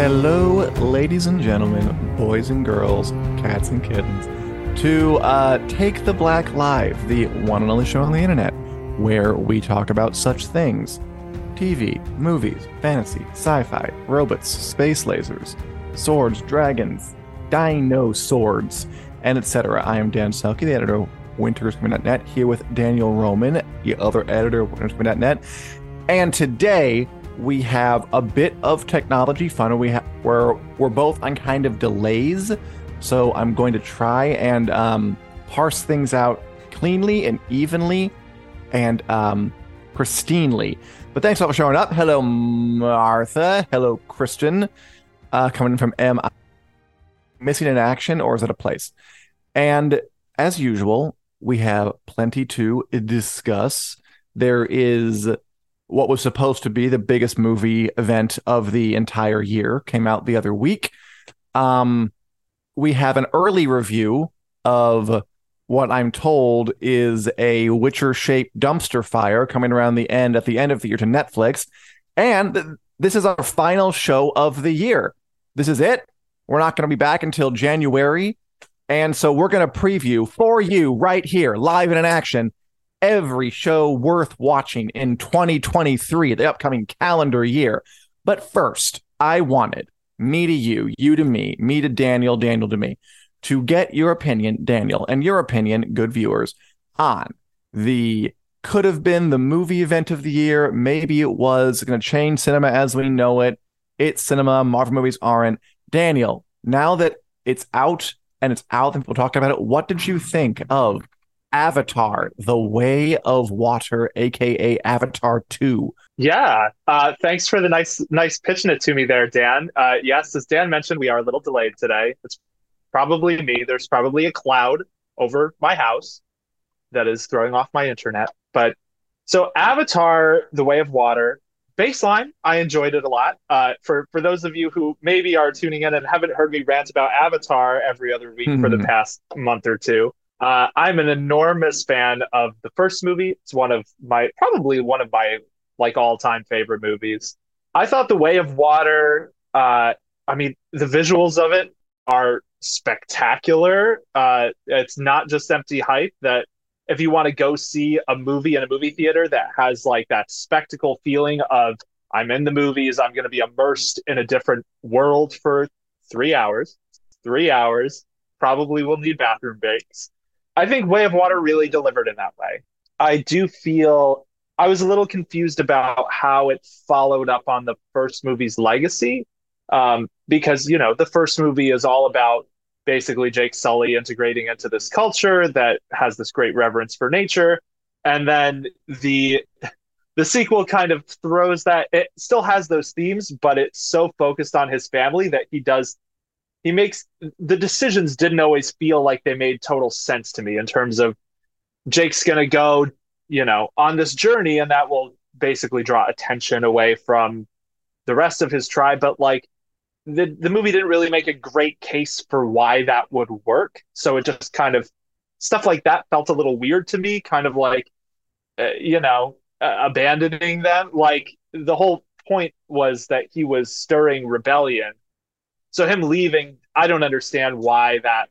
Hello, ladies and gentlemen, boys and girls, cats and kittens, to uh, Take the Black Live, the one and only show on the internet, where we talk about such things TV, movies, fantasy, sci fi, robots, space lasers, swords, dragons, dino swords, and etc. I am Dan Selcke, the editor of WinterScreen.net, here with Daniel Roman, the other editor of WinterScreen.net. And today, we have a bit of technology fun. We ha- we're we're both on kind of delays, so I'm going to try and um, parse things out cleanly and evenly and um, pristinely. But thanks for showing up. Hello, Martha. Hello, Christian. Uh, coming from M. Missing in action, or is it a place? And as usual, we have plenty to discuss. There is what was supposed to be the biggest movie event of the entire year came out the other week. Um, we have an early review of what I'm told is a Witcher shaped dumpster fire coming around the end at the end of the year to Netflix. And th- this is our final show of the year. This is it. We're not going to be back until January. And so we're going to preview for you right here, live and in action, every show worth watching in 2023, the upcoming calendar year. But first, I wanted me to you, you to me, me to Daniel, Daniel to me, to get your opinion, Daniel, and your opinion, good viewers, on the could have been the movie event of the year. Maybe it was going to change cinema as we know it. It's cinema. Marvel movies aren't. Daniel, now that it's out and it's out and people talking about it, what did you think of Avatar, The Way of Water, aka Avatar 2. Yeah. Uh, thanks for the nice nice pitching it to me there, Dan. Uh, yes, as Dan mentioned, we are a little delayed today. It's probably me. There's probably a cloud over my house that is throwing off my internet. But so Avatar, The Way of Water, baseline, I enjoyed it a lot. Uh, for for those of you who maybe are tuning in and haven't heard me rant about Avatar every other week for the past month or two, uh, I'm an enormous fan of the first movie. It's one of my probably one of my like all time favorite movies. I thought The Way of Water. Uh, I mean, the visuals of it are spectacular. Uh, it's not just empty hype. That if you want to go see a movie in a movie theater that has like that spectacle feeling of I'm in the movies, I'm going to be immersed in a different world for three hours. Three hours probably will need bathroom breaks. I think Way of Water really delivered in that way. I do feel I was a little confused about how it followed up on the first movie's legacy. Um, because, you know, the first movie is all about basically Jake Sully integrating into this culture that has this great reverence for nature. And then the the sequel kind of throws that it still has those themes, but it's so focused on his family that he does he makes the decisions didn't always feel like they made total sense to me in terms of Jake's going to go, you know, on this journey and that will basically draw attention away from the rest of his tribe. But like the the movie didn't really make a great case for why that would work. So it just kind of stuff like that felt a little weird to me kind of like uh, you know uh, abandoning them. Like the whole point was that he was stirring rebellion so him leaving, I don't understand why that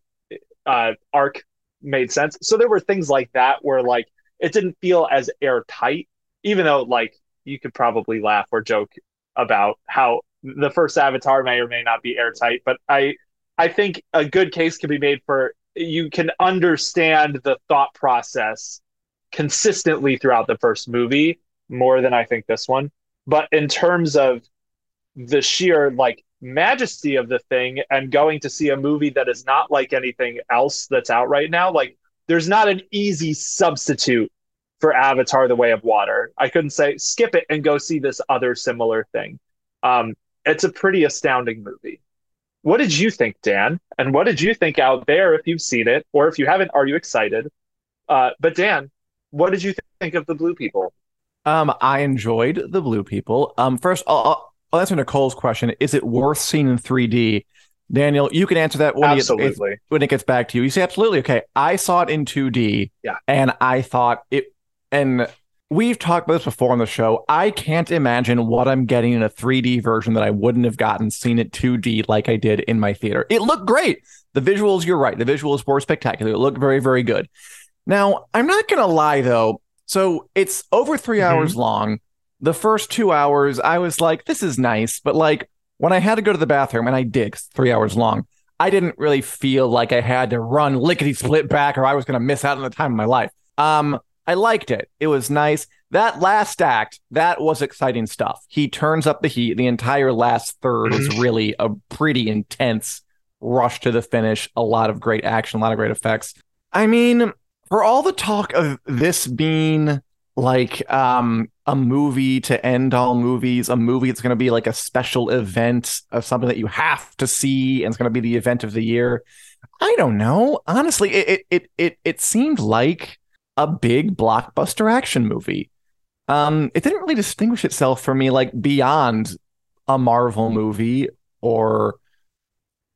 uh, arc made sense. So there were things like that where like it didn't feel as airtight, even though like you could probably laugh or joke about how the first Avatar may or may not be airtight, but I I think a good case can be made for you can understand the thought process consistently throughout the first movie more than I think this one. But in terms of the sheer like majesty of the thing and going to see a movie that is not like anything else that's out right now, like there's not an easy substitute for Avatar: The Way of Water. I couldn't say skip it and go see this other similar thing. Um, it's a pretty astounding movie. What did you think, Dan? And what did you think out there if you've seen it, or if you haven't, are you excited? Uh, but Dan, what did you think of the Blue People? Um, I enjoyed the Blue People. Um, first, I'll, I'll answer Nicole's question: Is it worth seeing in 3D? Daniel, you can answer that when, absolutely. It, when it gets back to you. You say absolutely. Okay, I saw it in 2D. Yeah, and I thought it, and we've talked about this before on the show. I can't imagine what I'm getting in a 3D version that I wouldn't have gotten seen it 2D like I did in my theater. It looked great. The visuals, you're right. The visuals were spectacular. It looked very, very good. Now, I'm not going to lie though. So it's over 3 mm-hmm. hours long. The first two hours, I was like, this is nice. But like when I had to go to the bathroom, and I did, three hours long, I didn't really feel like I had to run lickety split back or I was going to miss out on the time of my life. Um, I liked it. It was nice. That last act, that was exciting stuff. He turns up the heat. The entire last 3rd is mm-hmm. really a pretty intense rush to the finish. A lot of great action, a lot of great effects. I mean, for all the talk of this being like um a movie to end all movies, a movie that's going to be like a special event of something that you have to see and it's going to be the event of the year. I don't know. Honestly, it it it it seemed like a big blockbuster action movie. Um, it didn't really distinguish itself for me like beyond a Marvel movie or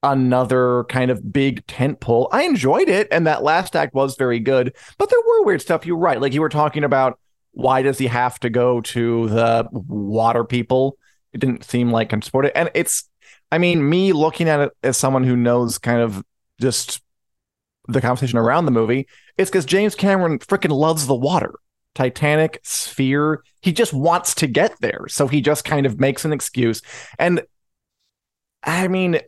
another kind of big tent pole. I enjoyed it, and that last act was very good. But there were weird stuff. You're right. Like you were talking about why does he have to go to the water people? It didn't seem like it. And it's I mean, me looking at it as someone who knows kind of just the conversation around the movie, it's because James Cameron freaking loves the water. Titanic, Sphere, he just wants to get there. So he just kind of makes an excuse. And I mean,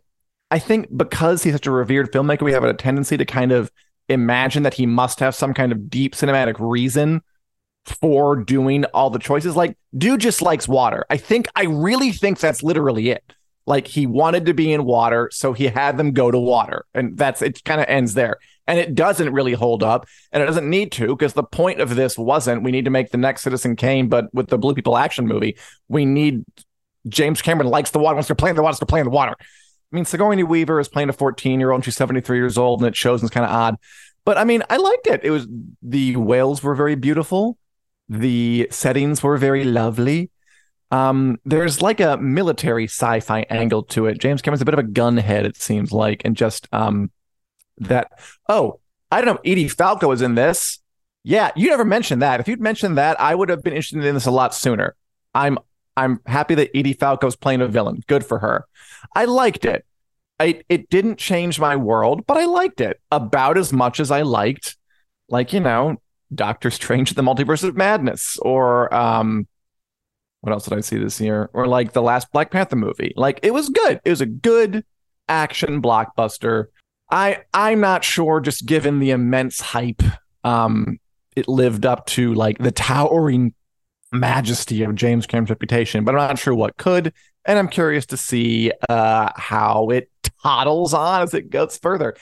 I think because he's such a revered filmmaker, we have a tendency to kind of imagine that he must have some kind of deep cinematic reason for doing all the choices. Like, dude just likes water. I think, I really think that's literally it. Like, he wanted to be in water, so he had them go to water. And that's it, kind of ends there and it doesn't really hold up and it doesn't need to because the point of this wasn't we need to make the next citizen kane but with the blue people action movie we need james cameron likes the water wants to play in the water wants to play in the water i mean sigourney weaver is playing a 14 year old and she's 73 years old and it shows and it's kind of odd but i mean i liked it it was the whales were very beautiful the settings were very lovely. Um, there's like a military sci-fi angle to it. James Cameron's a bit of a gunhead, it seems like, and just um, that oh i don't know edie falco is in this. Yeah you never mentioned that. If you'd mentioned that i would have been interested in this a lot sooner. I'm i'm happy that edie falco's playing a villain. Good for her. I liked it. I, it didn't change my world but i liked it about as much as i liked like you know doctor strange the multiverse of madness or um what else did i see this year or like the last black panther movie like it was good it was a good action blockbuster I I'm not sure. Just given the immense hype, um, it lived up to like the towering majesty of James Cameron's reputation, but I'm not sure what could. And I'm curious to see uh, how it toddles on as it goes further.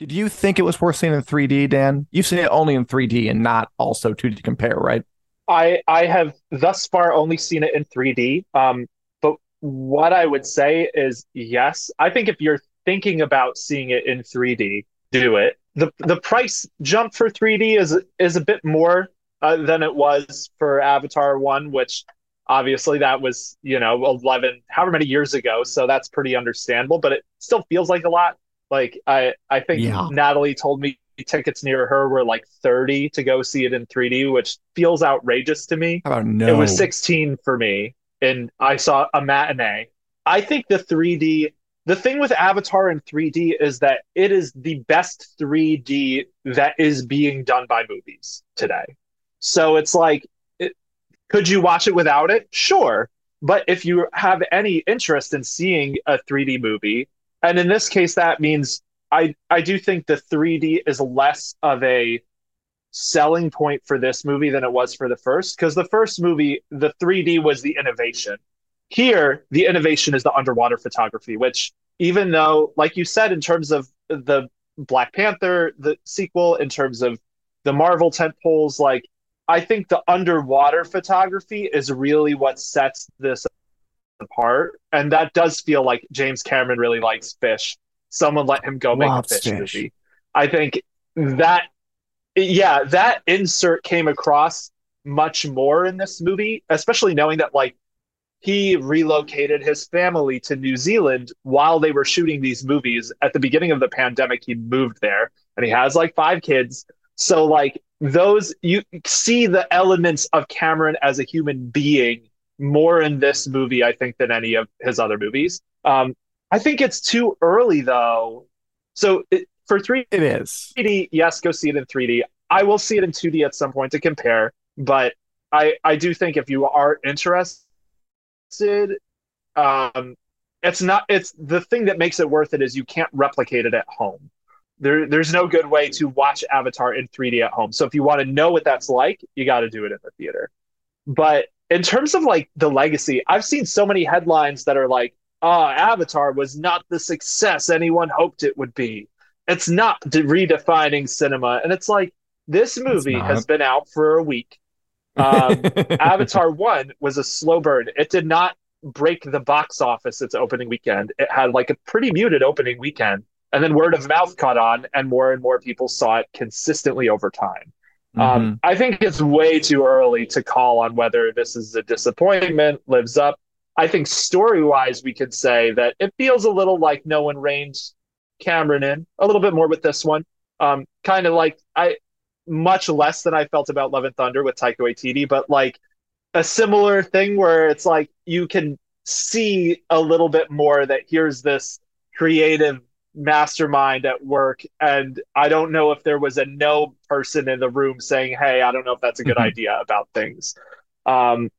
Did you think it was worth seeing in 3D, Dan? You've seen it only in 3D and not also 2D compare, right? I I have thus far only seen it in 3D. Um, but what I would say is yes. I think if you're thinking about seeing it in 3D, do it. The the price jump for 3D is is a bit more uh, than it was for Avatar 1, which obviously that was, you know, 11 however many years ago, so that's pretty understandable, but it still feels like a lot. Like I I think yeah. Natalie told me tickets near her were like 30 to go see it in 3D, which feels outrageous to me. Oh no. It was 16 for me and I saw a matinee. I think the 3D the thing with Avatar in 3D is that it is the best 3D that is being done by movies today. So it's like, it, could you watch it without it? Sure. But if you have any interest in seeing a 3D movie, and in this case, that means I, I do think the 3D is less of a selling point for this movie than it was for the first, because the first movie, the 3D was the innovation. Here, the innovation is the underwater photography, which, even though, like you said, in terms of the Black Panther, the sequel, in terms of the Marvel tent poles, like I think the underwater photography is really what sets this apart. And that does feel like James Cameron really likes fish. Someone let him go make a fish, fish movie. I think that, yeah, that insert came across much more in this movie, especially knowing that like he relocated his family to New Zealand while they were shooting these movies. At the beginning of the pandemic, he moved there and he has like five kids. So, like, those you see the elements of Cameron as a human being more in this movie, I think, than any of his other movies. Um, I think it's too early though. So, it, for 3D, it is. 3D, yes, go see it in 3D. I will see it in 2D at some point to compare, but I, I do think if you are interested um, it's not it's the thing that makes it worth it is you can't replicate it at home there, there's no good way to watch avatar in 3d at home so if you want to know what that's like you got to do it in the theater but in terms of like the legacy i've seen so many headlines that are like oh avatar was not the success anyone hoped it would be it's not redefining cinema and it's like this movie has been out for a week um, Avatar 1 was a slow burn. It did not break the box office its opening weekend. It had like a pretty muted opening weekend. And then word of mouth caught on, and more and more people saw it consistently over time. Um, mm-hmm. Um, I think it's way too early to call on whether this is a disappointment, lives up. I think story wise, we could say that it feels a little like no one reined Cameron in, a little bit more with this one. Um, kind of like I, much less than I felt about Love and Thunder with Taika Waititi, but like a similar thing where it's like you can see a little bit more that here's this creative mastermind at work and i don't know if there was a no person in the room saying hey i don't know if that's a good mm-hmm. idea about things um,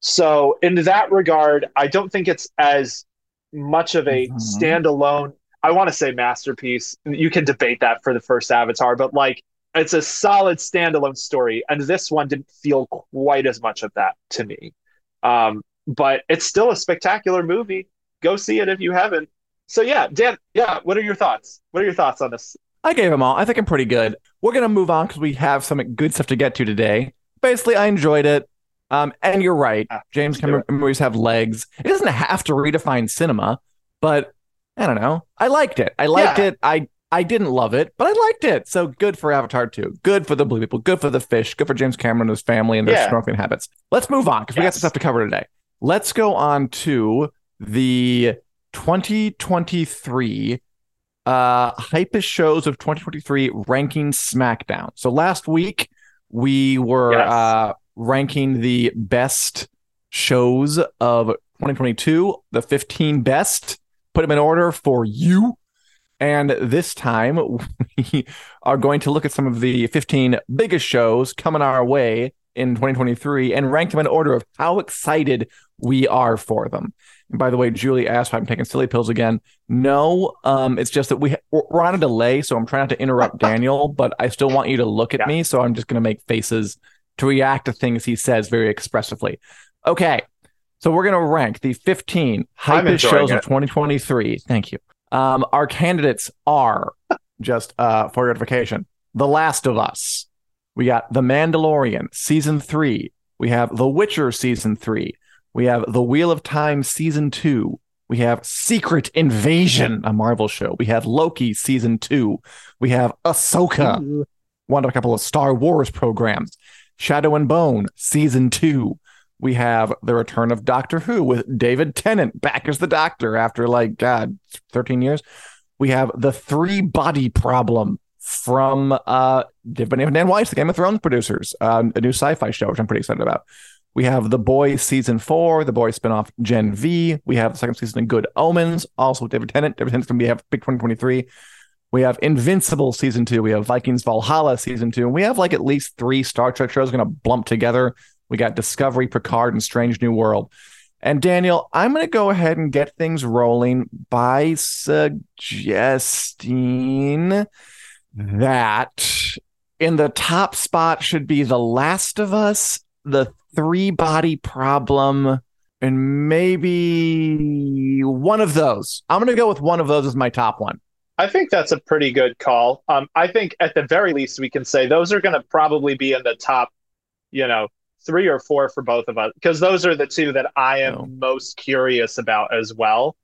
so in that regard i don't think it's as much of a mm-hmm. standalone i want to say masterpiece you can debate that for the first avatar but like it's a solid standalone story, and this one didn't feel quite as much of that to me. Um, but it's still a spectacular movie. Go see it if you haven't. So yeah, Dan, yeah, what are your thoughts? What are your thoughts on this? I gave them all. I think I'm pretty good. We're gonna move on because we have some good stuff to get to today. Basically, I enjoyed it. Um, and you're right. Ah, James Cameron movies have legs. It doesn't have to redefine cinema, but I don't know. I liked it. I liked yeah. it. I I didn't love it, but I liked it. So good for Avatar 2. Good for the blue people. Good for the fish. Good for James Cameron and his family and their yeah. snorkeling habits. Let's move on because yes. we got some stuff to cover today. Let's go on to the 2023 uh hypest shows of 2023 ranking SmackDown. So last week we were yes. uh ranking the best shows of 2022, the 15 best. Put them in order for you and this time we are going to look at some of the 15 biggest shows coming our way in 2023 and rank them in order of how excited we are for them. And by the way, Julie asked if I'm taking silly pills again. No, um, it's just that we we're on a delay, so I'm trying not to interrupt Daniel, but I still want you to look at yeah. me, so I'm just going to make faces to react to things he says very expressively. Okay, so we're going to rank the 15 hypest shows it. of 2023. Thank you. Um, our candidates are just uh, for your notification: The Last of Us. We got The Mandalorian season three. We have The Witcher season three. We have The Wheel of Time season two. We have Secret Invasion, a Marvel show. We have Loki season two. We have Ahsoka, one of a couple of Star Wars programs. Shadow and Bone season two we have the return of Doctor Who with David Tennant back as the Doctor after like God, 13 years. We have the three body problem from uh Dan Weiss, the Game of Thrones producers, uh, a new sci-fi show, which I'm pretty excited about. We have The Boys season four, The Boys spinoff Gen V. We have the second season of Good Omens, also David Tennant. David Tennant's going to be have big 2023. We have Invincible season two. We have Vikings Valhalla season two. And we have like at least three Star Trek shows going to blump together. We got Discovery, Picard, and Strange New World. And Daniel, I'm going to go ahead and get things rolling by suggesting that in the top spot should be The Last of Us, The Three Body Problem, and maybe one of those. I'm going to go with one of those as my top one. I think that's a pretty good call. Um, I think at the very least we can say those are going to probably be in the top, you know, three or four for both of us because those are the two that I am oh. most curious about as well.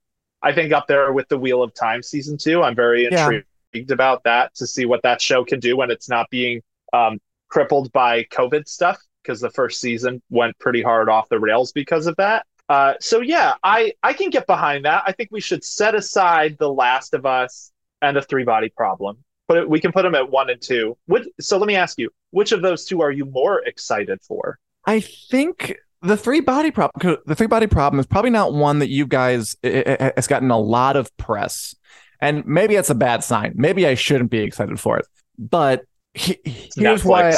I think up there with the Wheel of Time season two, I'm very intrigued. About that to see what that show can do when it's not being um, crippled by COVID stuff because the first season went pretty hard off the rails because of that. Uh, so yeah, I I can get behind that. I think we should set aside The Last of Us and a Three Body Problem. But we can put them at one and two. So let me ask you, which of those two are you more excited for? I think the three body problem the three body problem is probably not one that you guys has gotten a lot of press and maybe that's a bad sign. Maybe i shouldn't be excited for it. But he, here's Netflix. why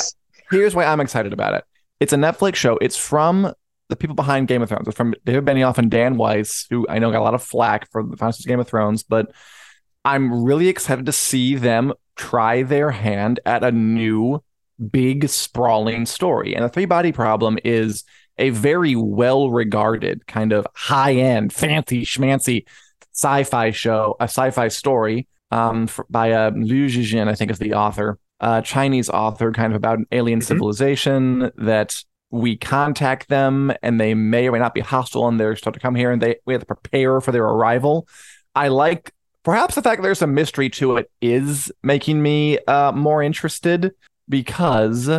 here's why i'm excited about it. It's a netflix show. It's from the people behind game of thrones. It's from david benioff and dan weiss who i know got a lot of flack for the first game of thrones but i'm really excited to see them try their hand at a new big sprawling story. And the three body problem is a very well regarded kind of high end, fancy schmancy sci-fi show, a sci-fi story um, for, by uh, Liu Cixin, I think is the author, a Chinese author, kind of about an alien mm-hmm. civilization that we contact them and they may or may not be hostile and they're supposed to come here and they we have to prepare for their arrival. I like perhaps the fact that there's a mystery to it is making me uh, more interested because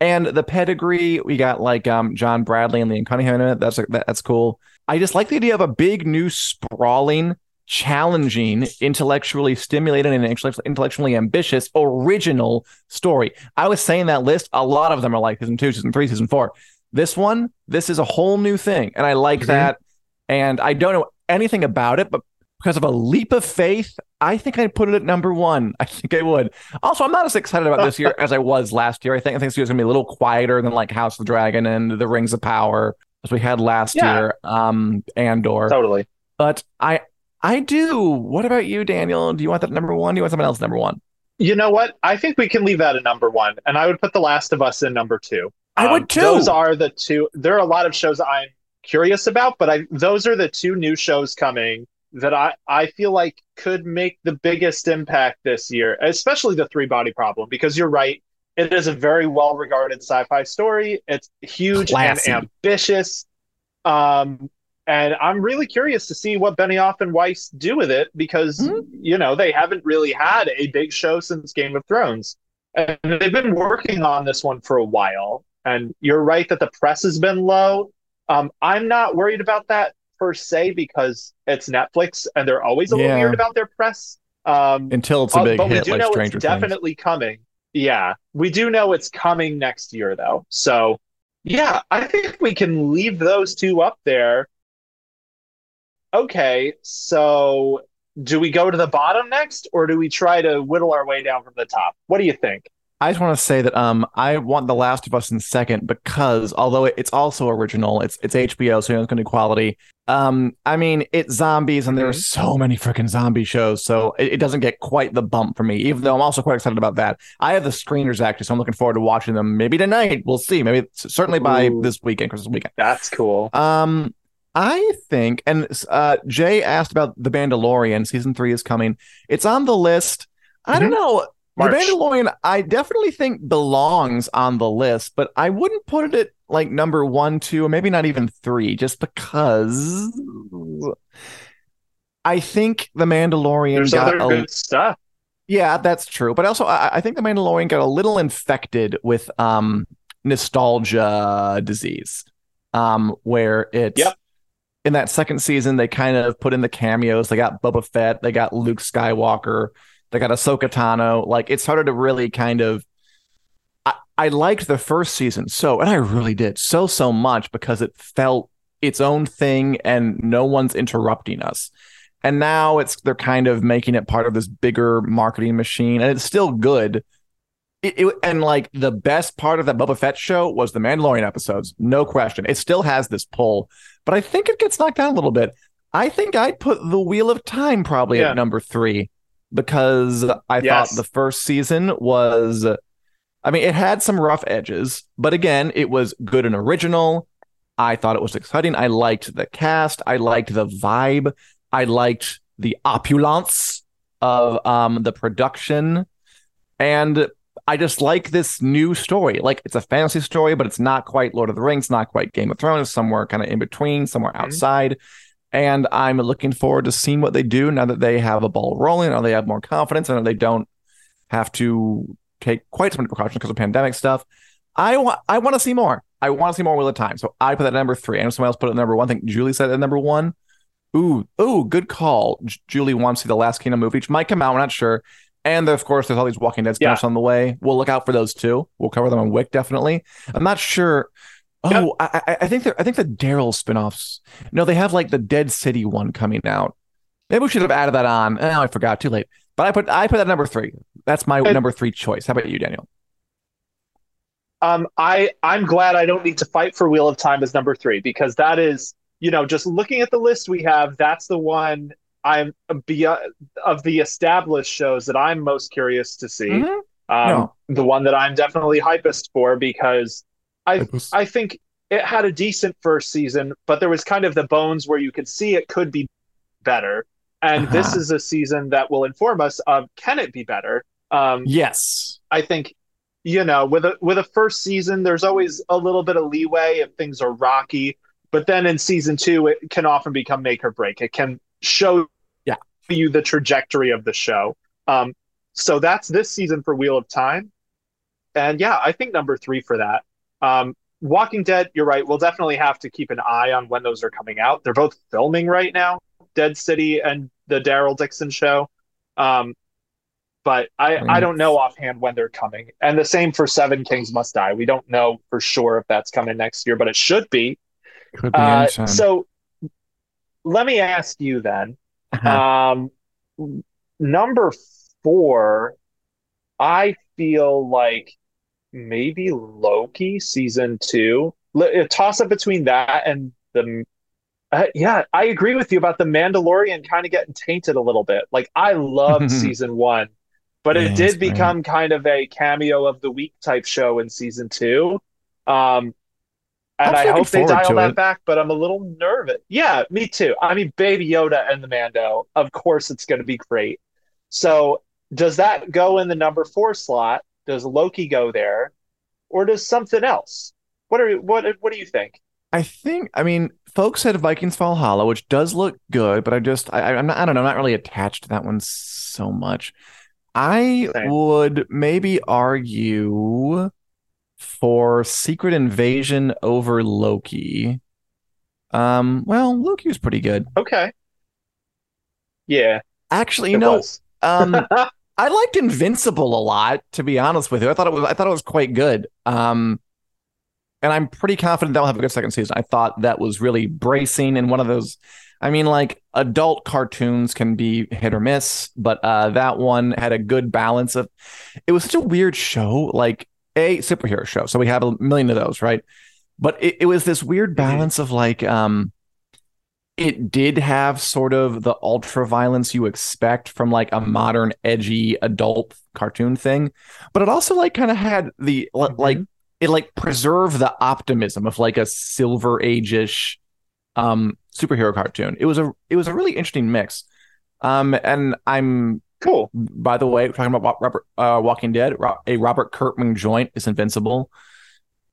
and the pedigree we got like um John Bradley and Liam Cunningham in it. That's that's cool. I just like the idea of a big new sprawling, challenging, intellectually stimulating, and intellectually ambitious original story. I was saying that list. A lot of them are like season two, season three, season four. This one, this is a whole new thing, and I like mm-hmm. that. And I don't know anything about it, but because of a leap of faith, I think I'd put it at number one. I think I would. Also, I'm not as excited about this year as I was last year. I think I think this year's gonna be a little quieter than like House of the Dragon and the Rings of Power as we had last yeah. year. Um, Andor. Totally. But I I do. What about you, Daniel? Do you want that number one? Do you want someone else number one? You know what? I think we can leave that at number one, and I would put The Last of Us in number two. I um, would too. Those are the two. There are a lot of shows I'm curious about, but I those are the two new shows coming that I, I feel like could make the biggest impact this year, especially the three body problem, because you're right. It is a very well regarded sci fi story. It's huge Classy. and ambitious. Um, and I'm really curious to see what Benioff and Weiss do with it because, mm-hmm. you know, they haven't really had a big show since Game of Thrones. And they've been working on this one for a while. And you're right that the press has been low. Um, I'm not worried about that per se because it's Netflix and they're always a yeah. little weird about their press. Um, Until it's a big uh, but hit, we do like know Stranger it's definitely coming. Yeah, we do know it's coming next year though. So yeah, I think we can leave those two up there. Okay, so do we go to the bottom next, or do we try to whittle our way down from the top? What do you think? I just want to say that um I want The Last of Us in second because although it's also original, it's it's HBO, so you know it's going to quality. Um, I mean it's zombies and there are mm-hmm. so many freaking zombie shows, so it, it, doesn't get quite the bump for me. Even though I'm also quite excited about that. I have the screeners actually, so I'm looking forward to watching them. Maybe tonight, we'll see. Maybe certainly by Ooh, this weekend, Christmas weekend. That's cool. Um, I think, and uh, Jay asked about the Mandalorian. Season three is coming. It's on the list. I don't mm-hmm. know. March. The Mandalorian, I definitely think belongs on the list, but I wouldn't put it at like number one, two, or maybe not even three, just because I think the Mandalorian There's got other a, good stuff. Yeah, that's true. But also, I, I, think the Mandalorian got a little infected with um, nostalgia disease, um, where it's yep. in that second season they kind of put in the cameos. They got Boba Fett, they got Luke Skywalker they got Ahsoka Tano. Like it started to really kind of. I, I liked the first season so, and I really did so so much because it felt its own thing and no one's interrupting us. And now it's they're kind of making it part of this bigger marketing machine, and it's still good. It, it, and like the best part of that Boba Fett show was the Mandalorian episodes, no question. It still has this pull, but I think it gets knocked down a little bit. I think I'd put the Wheel of Time probably Yeah. at number three because I Yes. thought the first season was, I mean, it had some rough edges, but again, it was good and original. I thought it was exciting. I liked the cast. I liked the vibe. I liked the opulence of um the production. And I just like this new story. Like it's a fantasy story, but it's not quite Lord of the Rings, not quite Game of Thrones, somewhere kind of in between, somewhere Mhm. outside. And I'm looking forward to seeing what they do now that they have a ball rolling, or they have more confidence, and they don't have to take quite so many precautions because of pandemic stuff. I want I want to see more. I want to see more Wheel of Time. So I put that at number three. I know somebody else put it at number one. I think Julie said it at number one. Ooh, ooh, good call. J- Julie wants to see the Last Kingdom movie, which might come out. We're not sure. And of course, there's all these Walking Dead spin-offs on the way. We'll look out for those too. We'll cover them on Wick definitely. I'm not sure. Oh, I, I- I think they're, I think the Daryl spin-offs. No, they have like the Dead City one coming out. Maybe we should have added that on. Oh, I forgot. Too late. But I put I put that at number three. That's my number three choice. How about you, Daniel? Um, I I'm glad I don't need to fight for Wheel of Time as number three because that is, you know, just looking at the list we have, that's the one I'm beyond of the established shows that I'm most curious to see. Mhm. Um, No. the one that I'm definitely hypest for because I. I think it had a decent first season, but there was kind of the bones where you could see it could be better. And this Uh-huh. is a season that will inform us of can it be better? Um, Yes. I think you know with a with a first season, there's always a little bit of leeway if things are rocky, but then in season two, it can often become make or break. It can show Yeah. you the trajectory of the show. Um, so that's this season for Wheel of Time, and yeah, I think number three for that. Um, Walking Dead, you're right. We'll definitely have to keep an eye on when those are coming out. They're both filming right now, Dead City and the Daryl Dixon show. Um, but I, I don't know offhand when they're coming. And the same for Seven Kings Must Die. We don't know for sure if that's coming next year, but it should be. Be Uh, so let me ask you then. Uh-huh. Um, number four, I feel like maybe Loki season two. A toss up between that and the. Uh, yeah, I agree with you about the Mandalorian kind of getting tainted a little bit. Like I loved season one, but it Yes, did become kind of a cameo of the week type show in season two. Um, and I hope they dial that it. back, but I'm a little nervous. Yeah, me too. I mean, Baby Yoda and the Mando, of course, it's going to be great. So, does that go in the number four slot? Does Loki go there, or does something else? What are what what do you think? I think I mean folks said Vikings Valhalla, which does look good, but I just I, I'm not I don't know, I'm not really attached to that one so much. I Same. would maybe argue for Secret Invasion over Loki. Um, well, Loki was pretty good. Okay. Yeah, Actually, you know, um I liked Invincible a lot, to be honest with you. I thought it was I thought it was quite good. Um and I'm pretty confident they'll have a good second season. I thought that was really bracing and one of those I mean like adult cartoons can be hit or miss, but uh that one had a good balance of it was such a weird show, like a superhero show. So we have a million of those, right? But it, it was this weird Mhm. balance of like um it did have sort of the ultra violence you expect from like a modern edgy adult cartoon thing but it also like kind of had the Mhm. like it like preserved the optimism of like a silver age-ish um superhero cartoon it was a it was a really interesting mix um and i'm Cool. by the way, we're talking about Robert, uh, Walking Dead. A Robert Kirkman joint is invincible.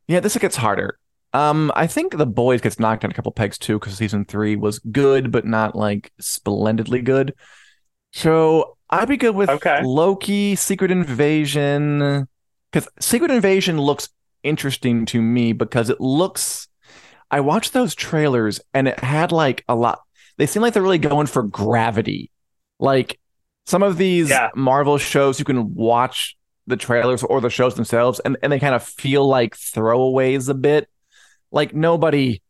Yeah, this gets harder. Um, I think the boys gets knocked down a couple pegs too because season three was good, but not like splendidly good. So I'd be good with Okay. Loki, Secret Invasion, because Secret Invasion looks interesting to me because it looks. I watched those trailers and it had like a lot. They seem like they're really going for gravity. Like some of these Yeah. Marvel shows, you can watch the trailers or the shows themselves, and, and they kind of feel like throwaways a bit. Like nobody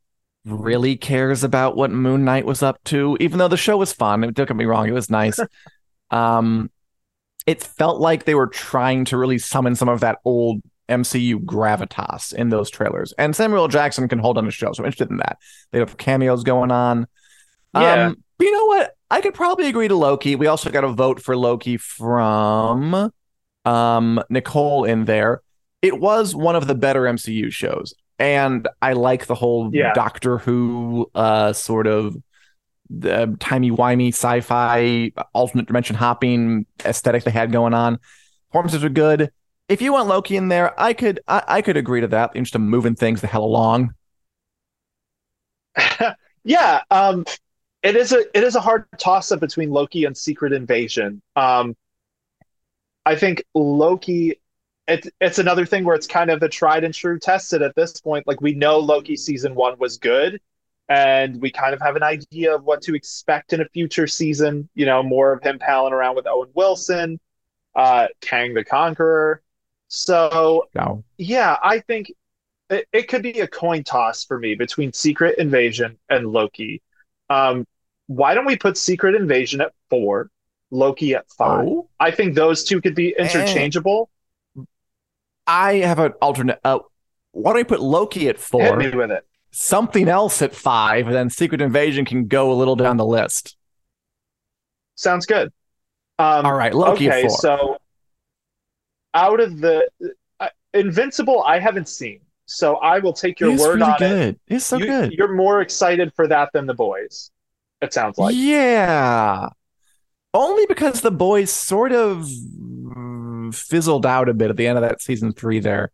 really cares about what Moon Knight was up to, even though the show was fun. Don't get me wrong, it was nice. um, it felt like they were trying to really summon some of that old MCU gravitas in those trailers. And Samuel Jackson can hold on a show, so I'm interested in that. They have cameos going on. Yeah. Um, but you know what? I could probably agree to Loki. We also got a vote for Loki from um, Nicole in there. It was one of the better MCU shows. And I like the whole Yeah. Doctor Who uh, sort of the timey-wimey sci-fi alternate dimension hopping aesthetic they had going on. Performances were good. If you want Loki in there, I could I, I could agree to that. In moving things the hell along. yeah, um, it is a it is a hard toss up between Loki and Secret Invasion. Um, I think Loki, it's it's another thing where it's kind of the tried and true tested at this point. Like we know Loki season one was good, and we kind of have an idea of what to expect in a future season. You know, more of him palling around with Owen Wilson, uh, Kang the Conqueror. So No. yeah, I think it, it could be a coin toss for me between Secret Invasion and Loki. Um, why don't we put Secret Invasion at four, Loki at five? Oh, I think those two could be interchangeable. I have an alternate. Uh, why don't we put Loki at four? Hit me with it. something else at five, and then Secret Invasion can go a little down the list. Sounds good. Um, All right, Loki okay, so out of the uh, Invincible, I haven't seen, so I will take your word really on it. It's so You- good. You're more excited for that than the boys. It sounds like. yeah. Only because the boys sort of fizzled out a bit at the end of that season three there.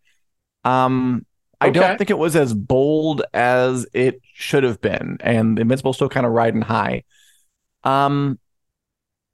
Um I don't think it was as bold as it should have been, and Invincible still kind of riding high. Um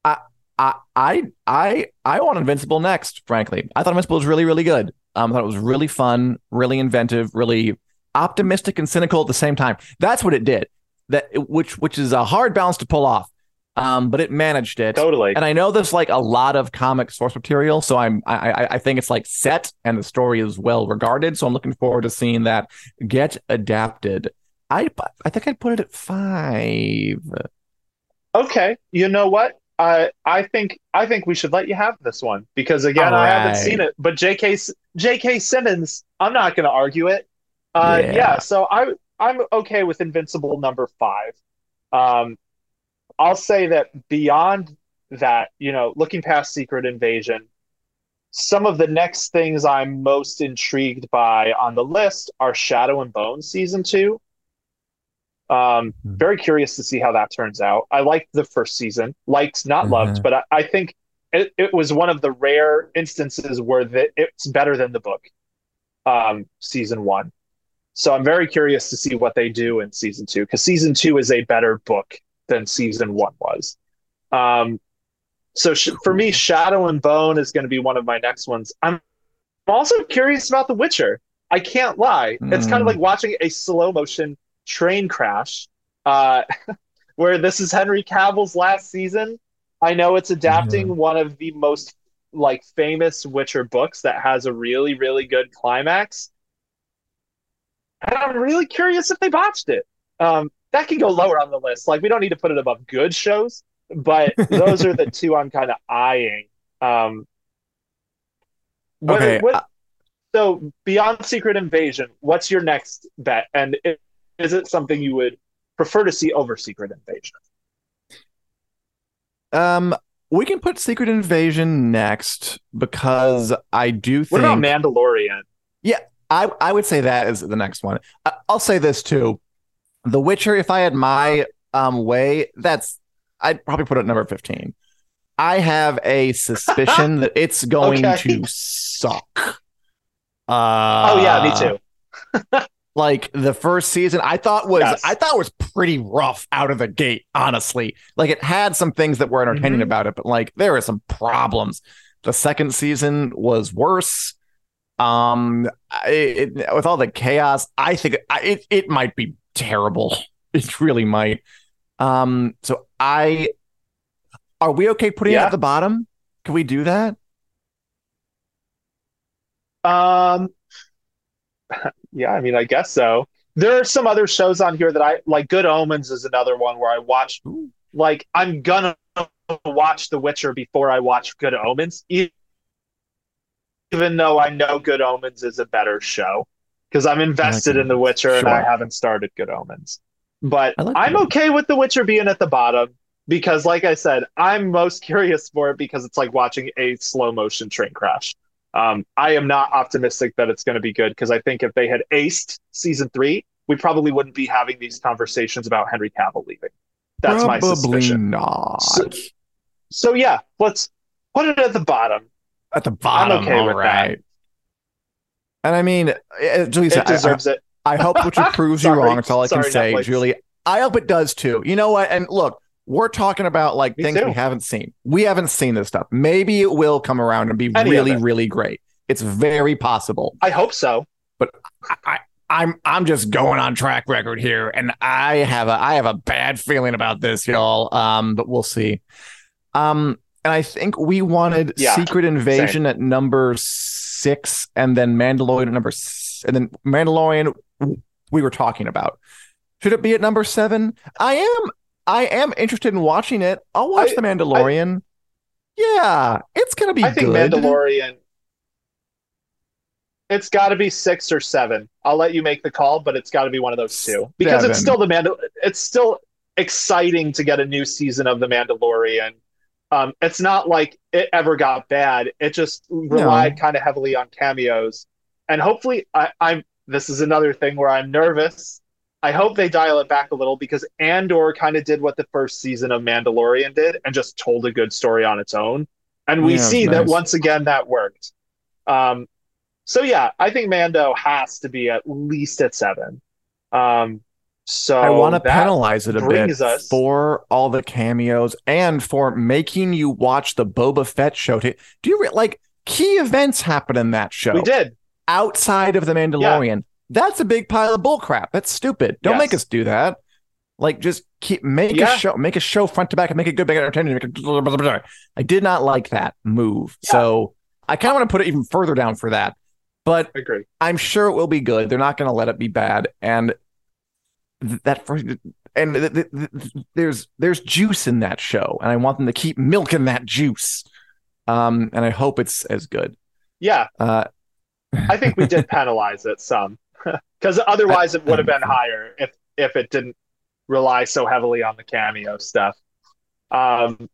I I I I I want Invincible next, frankly. I thought Invincible was really, really good. Um, I thought it was really fun, really inventive, really optimistic and cynical at the same time. That's what it did. That which which is a hard balance to pull off. Um, but it managed it. Totally. And I know there's like a lot of comic source material, so I'm I I, I think it's like set and the story is well regarded. So I'm looking forward to seeing that get adapted. I I think I'd put it at five. Okay, you know what? I I think I think we should let you have this one because again, I haven't seen it. But J.K. J.K. Simmons, I'm not going to argue it. Uh, Yeah. yeah. so I I'm okay with Invincible number five. Um, I'll say that beyond that, you know, looking past Secret Invasion, some of the next things I'm most intrigued by on the list are Shadow and Bone season two. Um, Hmm. very curious to see how that turns out. I liked the first season, liked not loved, Mhm. but I, I think it, it was one of the rare instances where the, it's better than the book, um, season one. So I'm very curious to see what they do in season two because season two is a better book than season one was. Um, so sh- for me, Shadow and Bone is going to be one of my next ones. I'm also curious about The Witcher. I can't lie. It's kind of Mm. like watching a slow motion train crash, uh, where this is Henry Cavill's last season. I know it's adapting one of the most like famous Witcher books that has a really, really good climax. And I'm really curious if they botched it. Um, that can go lower on the list. Like we don't need to put it above good shows, but those are the two I'm kind of eyeing. Um, what- Okay, what- uh, so beyond Secret Invasion, what's your next bet? And is it something you would prefer to see over Secret Invasion? Um, we can put Secret Invasion next because I do What think about Mandalorian? Yeah, I I would say that is the next one. I, I'll say this too: The Witcher. If I had my um way, that's I'd probably put it at number fifteen. I have a suspicion that it's going Okay. to suck. Uh, oh yeah, me too. like the first season i thought was Yes. i thought was pretty rough out of the gate honestly like it had some things that were entertaining Mhm. about it but like there were some problems the second season was worse um it, it- with all the chaos i think it, it might be terrible it really might um so i are we okay putting it at the bottom can we do that Um, yeah, I mean, I guess so. There are some other shows on here that I like. Good Omens is another one where I watch. Like, I'm gonna watch The Witcher before I watch Good Omens, even though I know Good Omens is a better show because I'm invested like in The Witcher and I haven't started Good Omens. But like I'm okay with The Witcher being at the bottom because, like I said, I'm most curious for it because it's like watching a slow motion train crash. Um, I am not optimistic that it's going to be good because I think if they had aced season three, we probably wouldn't be having these conversations about Henry Cavill leaving. That's my Probably suspicion. not. So- So yeah, let's put it at the bottom. At the bottom, okay all with that. And I mean, uh, Julie, It I, I, deserves it. I hope which proves you wrong. That's all I can Sorry, say, Netflix. Julie. I hope it does too. You know what? And look, we're talking about like Me things too. we haven't seen. We haven't seen this stuff. Maybe it will come around and be Any really, really great. It's very possible. I hope so. But I, I'm I'm just going on track record here, and I have a I have a bad feeling about this, y'all. Um, but we'll see. Um, and I think we wanted Yeah, Secret Invasion at number six, and then Mandalorian at number, and then Mandalorian we were talking about. Should it be at number seven? I am I am interested in watching it. I'll watch I- The Mandalorian. yeah, it's gonna be I think good. Mandalorian. It's got to be six or seven. I'll let you make the call, but it's got to be one of those two because it's still the Mandal. It's still exciting to get a new season of the Mandalorian. Um, it's not like it ever got bad. It just relied kind of heavily on cameos, and hopefully, I, I'm. This is another thing where I'm nervous. I hope they dial it back a little because Andor kind of did what the first season of Mandalorian did and just told a good story on its own. And we Yeah, see that once again that worked. Um, so yeah, I think Mando has to be at least at seven. Um, so I want to penalize it a bit us- for all the cameos and for making you watch the Boba Fett show. Do you re- like key events happen in that show we did. outside of the Mandalorian? That's a big pile of bullcrap. That's stupid. Don't make us do that. Like, just keep make Yeah. a show, make a show front to back, and make it good, make it entertaining. Make. I did not like that move, Yeah. so I kind of want to put it even further down for that. But Agree. I'm sure it will be good. They're not going to let it be bad, and that first, and th- th- th- there's there's juice in that show, and I want them to keep milking that juice. Um, and I hope it's as good. Yeah, Uh, I think we did penalize it some because otherwise it would have been higher if if it didn't rely so heavily on the cameo stuff. Um,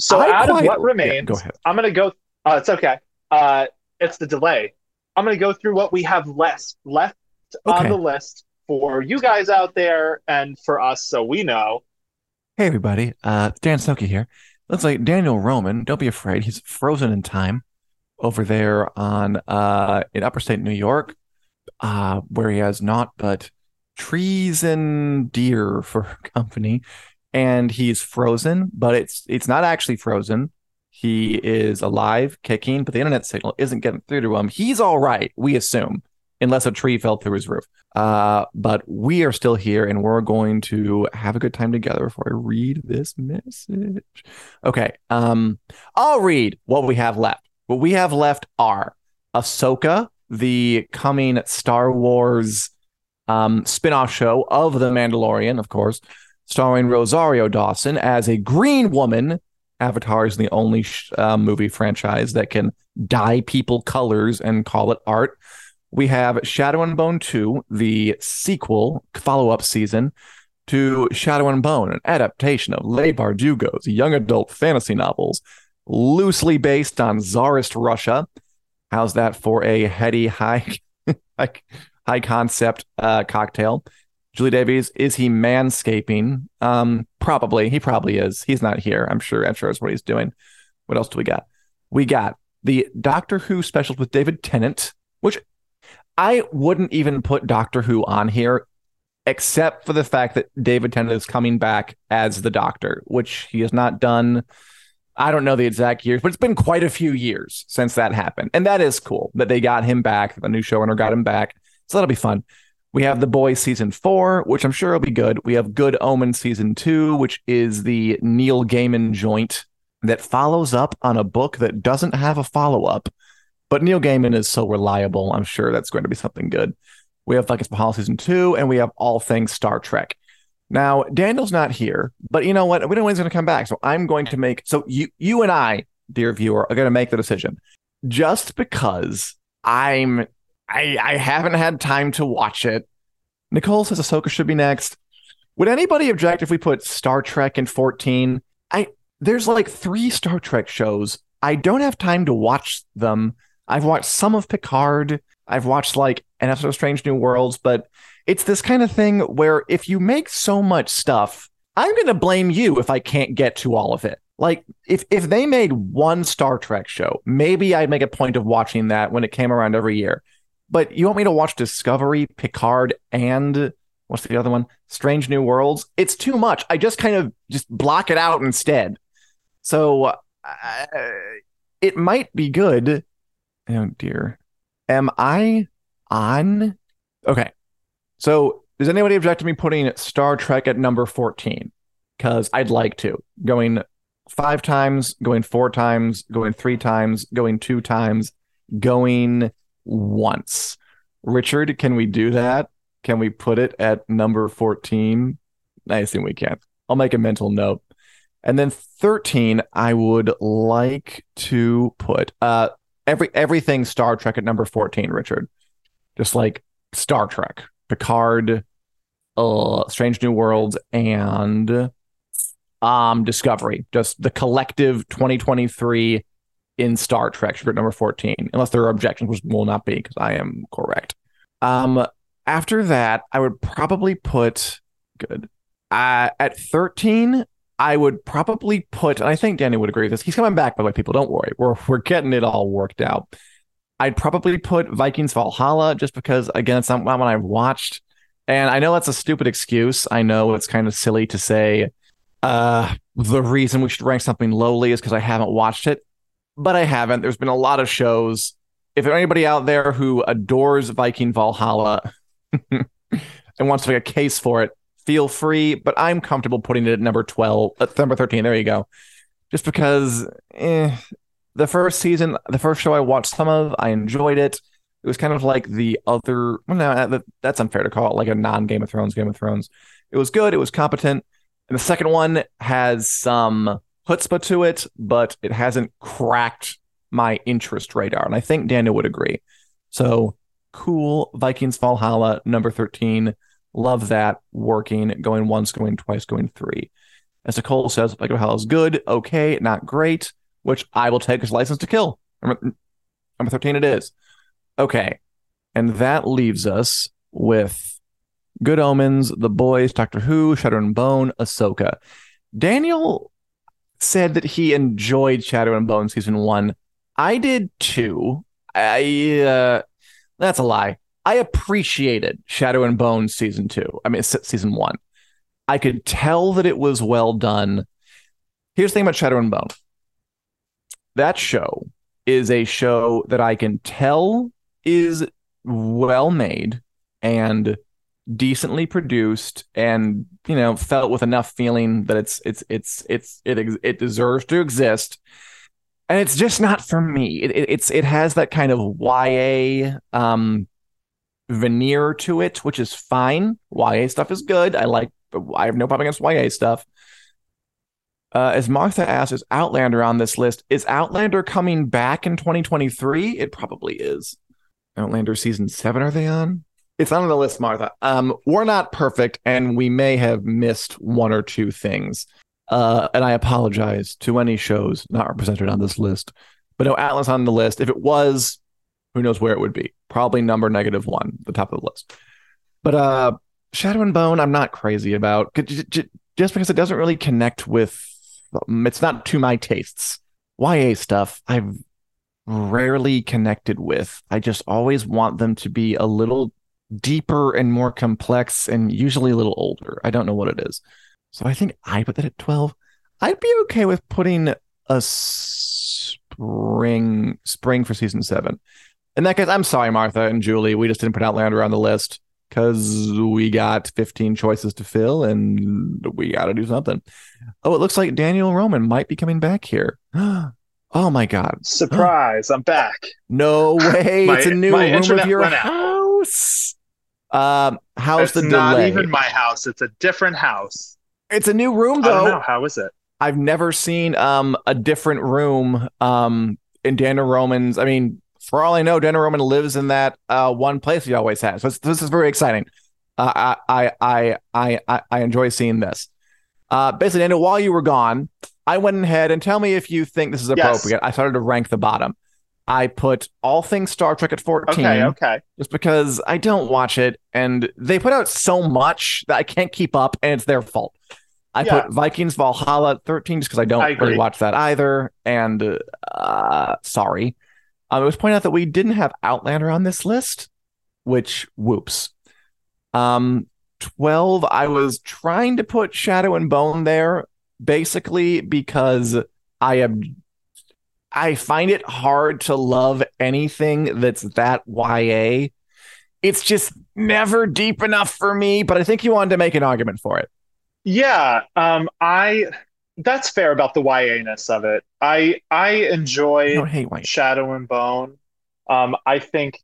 so I out quite- of what yeah, remains, go ahead. I'm gonna go. Uh, it's okay. Uh, it's the delay. I'm gonna go through what we have left left on the list for you guys out there and for us, so we know. Hey everybody, uh, Dan Selcke here. Looks like Daniel Roman. Don't be afraid; he's frozen in time over there on uh in upper state New York, uh, where he has naught but trees and deer for company, and he's frozen. But it's it's not actually frozen. He is alive, kicking, but the internet signal isn't getting through to him. He's all right, we assume, unless a tree fell through his roof. Uh, but we are still here and we're going to have a good time together before I read this message. Okay. Um, I'll read what we have left. What we have left are Ahsoka, the coming Star Wars um spin-off show of The Mandalorian, of course, starring Rosario Dawson as a green woman. Avatar is the only sh- uh, movie franchise that can dye people colors and call it art. We have Shadow and Bone 2, the sequel, follow up season to Shadow and Bone, an adaptation of Leigh Bardugo's young adult fantasy novels, loosely based on Tsarist Russia. How's that for a heady, high, high, concept uh, cocktail? Julie Davies, is he manscaping? Um, probably. He probably is. He's not here. I'm sure. I'm sure that's what he's doing. What else do we got? We got the Doctor Who specials with David Tennant, which I wouldn't even put Doctor Who on here, except for the fact that David Tennant is coming back as the Doctor, which he has not done. I don't know the exact years, but it's been quite a few years since that happened. And that is cool that they got him back. The new showrunner got him back. So that'll be fun. We have The Boys season four, which I'm sure will be good. We have Good Omen season two, which is the Neil Gaiman joint that follows up on a book that doesn't have a follow up. But Neil Gaiman is so reliable. I'm sure that's going to be something good. We have Vikings Valhalla season two, and we have all things Star Trek. Now, Daniel's not here, but you know what? We don't know when he's going to come back. So I'm going to make, so you, you and I, dear viewer, are going to make the decision. Just because I'm, I, I haven't had time to watch it. Nicole says Ahsoka should be next. Would anybody object if we put Star Trek in 14? I, there's like three Star Trek shows. I don't have time to watch them. I've watched some of Picard. I've watched like an episode of Strange New Worlds, but it's this kind of thing where if you make so much stuff, I'm going to blame you if I can't get to all of it. Like if if they made one Star Trek show, maybe I'd make a point of watching that when it came around every year. But you want me to watch Discovery, Picard, and what's the other one? Strange New Worlds? It's too much. I just kind of just block it out instead. So uh, it might be good. Oh dear. Am I on? Okay. So, does anybody object to me putting Star Trek at number 14? Because I'd like to. Going five times, going four times, going three times, going two times, going once. Richard, can we do that? Can we put it at number 14? I assume we can. I'll make a mental note. And then 13, I would like to put uh every everything Star Trek at number 14, Richard. Just like Star Trek. Picard, uh, Strange New Worlds, and um, Discovery. Just the collective 2023 in Star Trek, should number 14, unless there are objections, which will not be because I am correct. Um, after that, I would probably put good. Uh, at 13, I would probably put, and I think Danny would agree with this. He's coming back, by the way, people. Don't worry. We're we're getting it all worked out. I'd probably put Vikings Valhalla just because, again, it's not one I've watched. And I know that's a stupid excuse. I know it's kind of silly to say uh, the reason we should rank something lowly is because I haven't watched it, but I haven't. There's been a lot of shows. If there's anybody out there who adores Viking Valhalla and wants to make a case for it, feel free. But I'm comfortable putting it at number 12, at uh, number 13. There you go. Just because eh, the first season, the first show I watched some of, I enjoyed it. It was kind of like the other. Well, no, that's unfair to call it like a non Game of Thrones Game of Thrones. It was good. It was competent. And the second one has some chutzpah to it, but it hasn't cracked my interest radar. And I think Daniel would agree. So cool. Vikings Valhalla, number 13. Love that. Working, going once, going twice, going three. As Nicole says, Vikings hell is good, okay, not great which I will take as license to kill. Number, number 13 it is. Okay. And that leaves us with Good Omens, The Boys, Doctor Who, Shadow and Bone, Ahsoka. Daniel said that he enjoyed Shadow and Bone season one. I did too. I uh, that's a lie. I appreciated Shadow and Bone season two. I mean, season one. I could tell that it was well done. Here's the thing about Shadow and Bone that show is a show that I can tell is well made and decently produced and you know felt with enough feeling that it's it's it's it's it it deserves to exist and it's just not for me it, it it's it has that kind of YA um veneer to it which is fine YA stuff is good I like I have no problem against YA stuff uh, as Martha asks, is Outlander on this list? Is Outlander coming back in 2023? It probably is. Outlander season seven, are they on? It's not on the list, Martha. Um, we're not perfect, and we may have missed one or two things. Uh, and I apologize to any shows not represented on this list. But no, Atlas on the list. If it was, who knows where it would be? Probably number negative one, the top of the list. But uh, Shadow and Bone, I'm not crazy about just because it doesn't really connect with um, it's not to my tastes. YA stuff I've rarely connected with. I just always want them to be a little deeper and more complex and usually a little older. I don't know what it is. So I think I put that at 12. I'd be okay with putting a spring spring for season 7. In that case, I'm sorry Martha and Julie, we just didn't put Outlander on the list cuz we got 15 choices to fill and we got to do something. Oh, it looks like Daniel Roman might be coming back here. Oh my god! Surprise! I'm back. No way! My- it's a new room of your house. Um, how's it's the not delay? even my house. It's a different house. It's a new room I don't know. though. How is it? I've never seen um a different room um in Daniel Roman's. I mean, for all I know, Dana Roman lives in that uh one place he always has. So this is very exciting. Uh, I, I I I I enjoy seeing this. Uh, basically, Dana, while you were gone, I went ahead and tell me if you think this is Yes. appropriate. I started to rank the bottom. I put all things Star Trek at 14 Okay. Okay. just because I don't watch it and they put out so much that I can't keep up and it's their fault. I Yeah. put Vikings Valhalla at 13 just because I don't I really watch that either. And uh, sorry. Um, it was pointed out that we didn't have Outlander on this list, which whoops. Um, 12, I was trying to put Shadow and Bone there basically because I am I find it hard to love anything that's that YA. It's just never deep enough for me, but I think you wanted to make an argument for it. Yeah. Um. I. That's fair about the YA-ness of it. I I enjoy. Shadow and Bone. Um, I think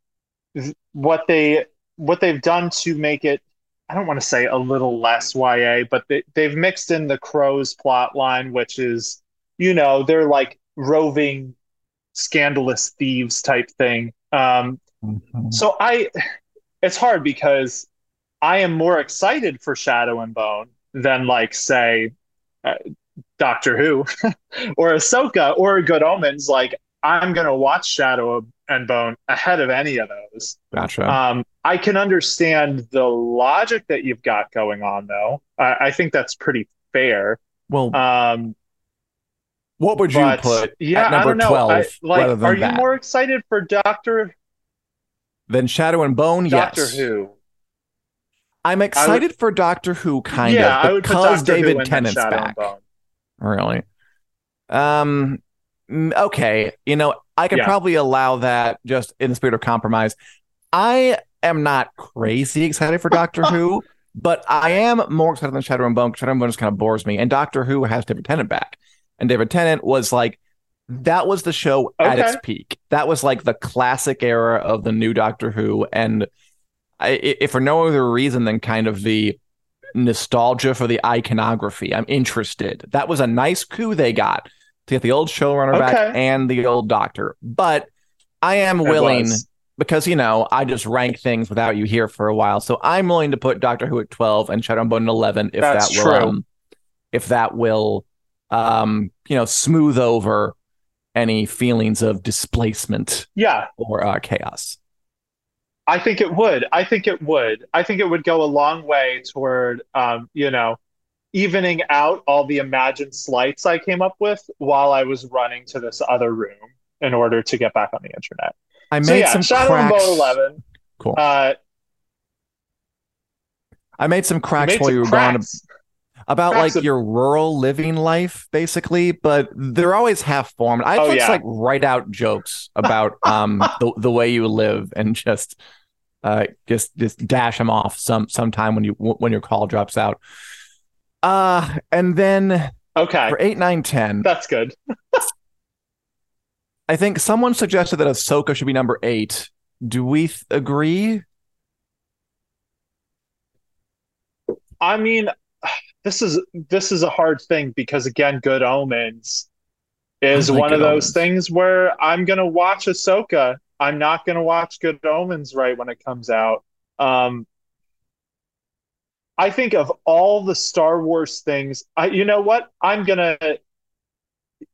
th- what they what they've done to make it, I don't want to say a little less YA, but they, they've mixed in the Crows plot line, which is, you know, they're like roving, scandalous thieves type thing. Um, Mhm. so I, it's hard because I am more excited for Shadow and Bone than like say uh, Doctor Who or Ahsoka or Good Omens. Like I'm gonna watch Shadow and Bone ahead of any of those. Gotcha. Um, I can understand the logic that you've got going on, though. I, I think that's pretty fair. well, Um, what would you put yeah, I don't know. 12 I, like, are you that? more excited for Doctor than Shadow and Bone, Yes. Doctor yes. Who? I'm excited for Doctor Who, kind yeah, I of, would because David Tennant's back. Really? Um. Okay. You know, I could Yeah. probably allow that just in the spirit of compromise. I am not crazy excited for Doctor Who, but I am more excited than Shadow and Bone. Shadow and Bone just kind of bores me, and Doctor Who has David Tennant back, and David Tennant was like. That was the show at its peak. That was like the classic era of the new Doctor Who, and i- if for no other reason than kind of the nostalgia for the iconography. I'm interested. That was a nice coup they got to get the old showrunner back and the old doctor. But I am It willing was. because you know I just rank things without you here for a while. So I'm willing to put Doctor Who at 12 and Shadow Bone at 11 if That's that will um, if that will um you know smooth over any feelings of displacement Yeah, or uh, chaos. I think it would. I think it would. I think it would go a long way toward, um, you know, evening out all the imagined slights I came up with while I was running to this other room in order to get back on the internet. I made So yeah, some Shadow cracks. Bone 11. Cool. Uh, I made some cracks made while some you were gone cracks. About like your rural living life basically but they're always half formed. I Oh, just yeah. like write out jokes about um the, the way you live and just uh just just dash them off some sometime when you when your call drops out. Uh and then Okay, for 8 9 10 that's good. i think someone suggested that ahsoka should be number 8 do we th- agree? I mean, this is this is a hard thing because again, Good Omens is like one of those Omens. things where I'm gonna watch Ahsoka. I'm not gonna watch Good Omens right when it comes out. Um, I think of all the Star Wars things, I you know what? I'm gonna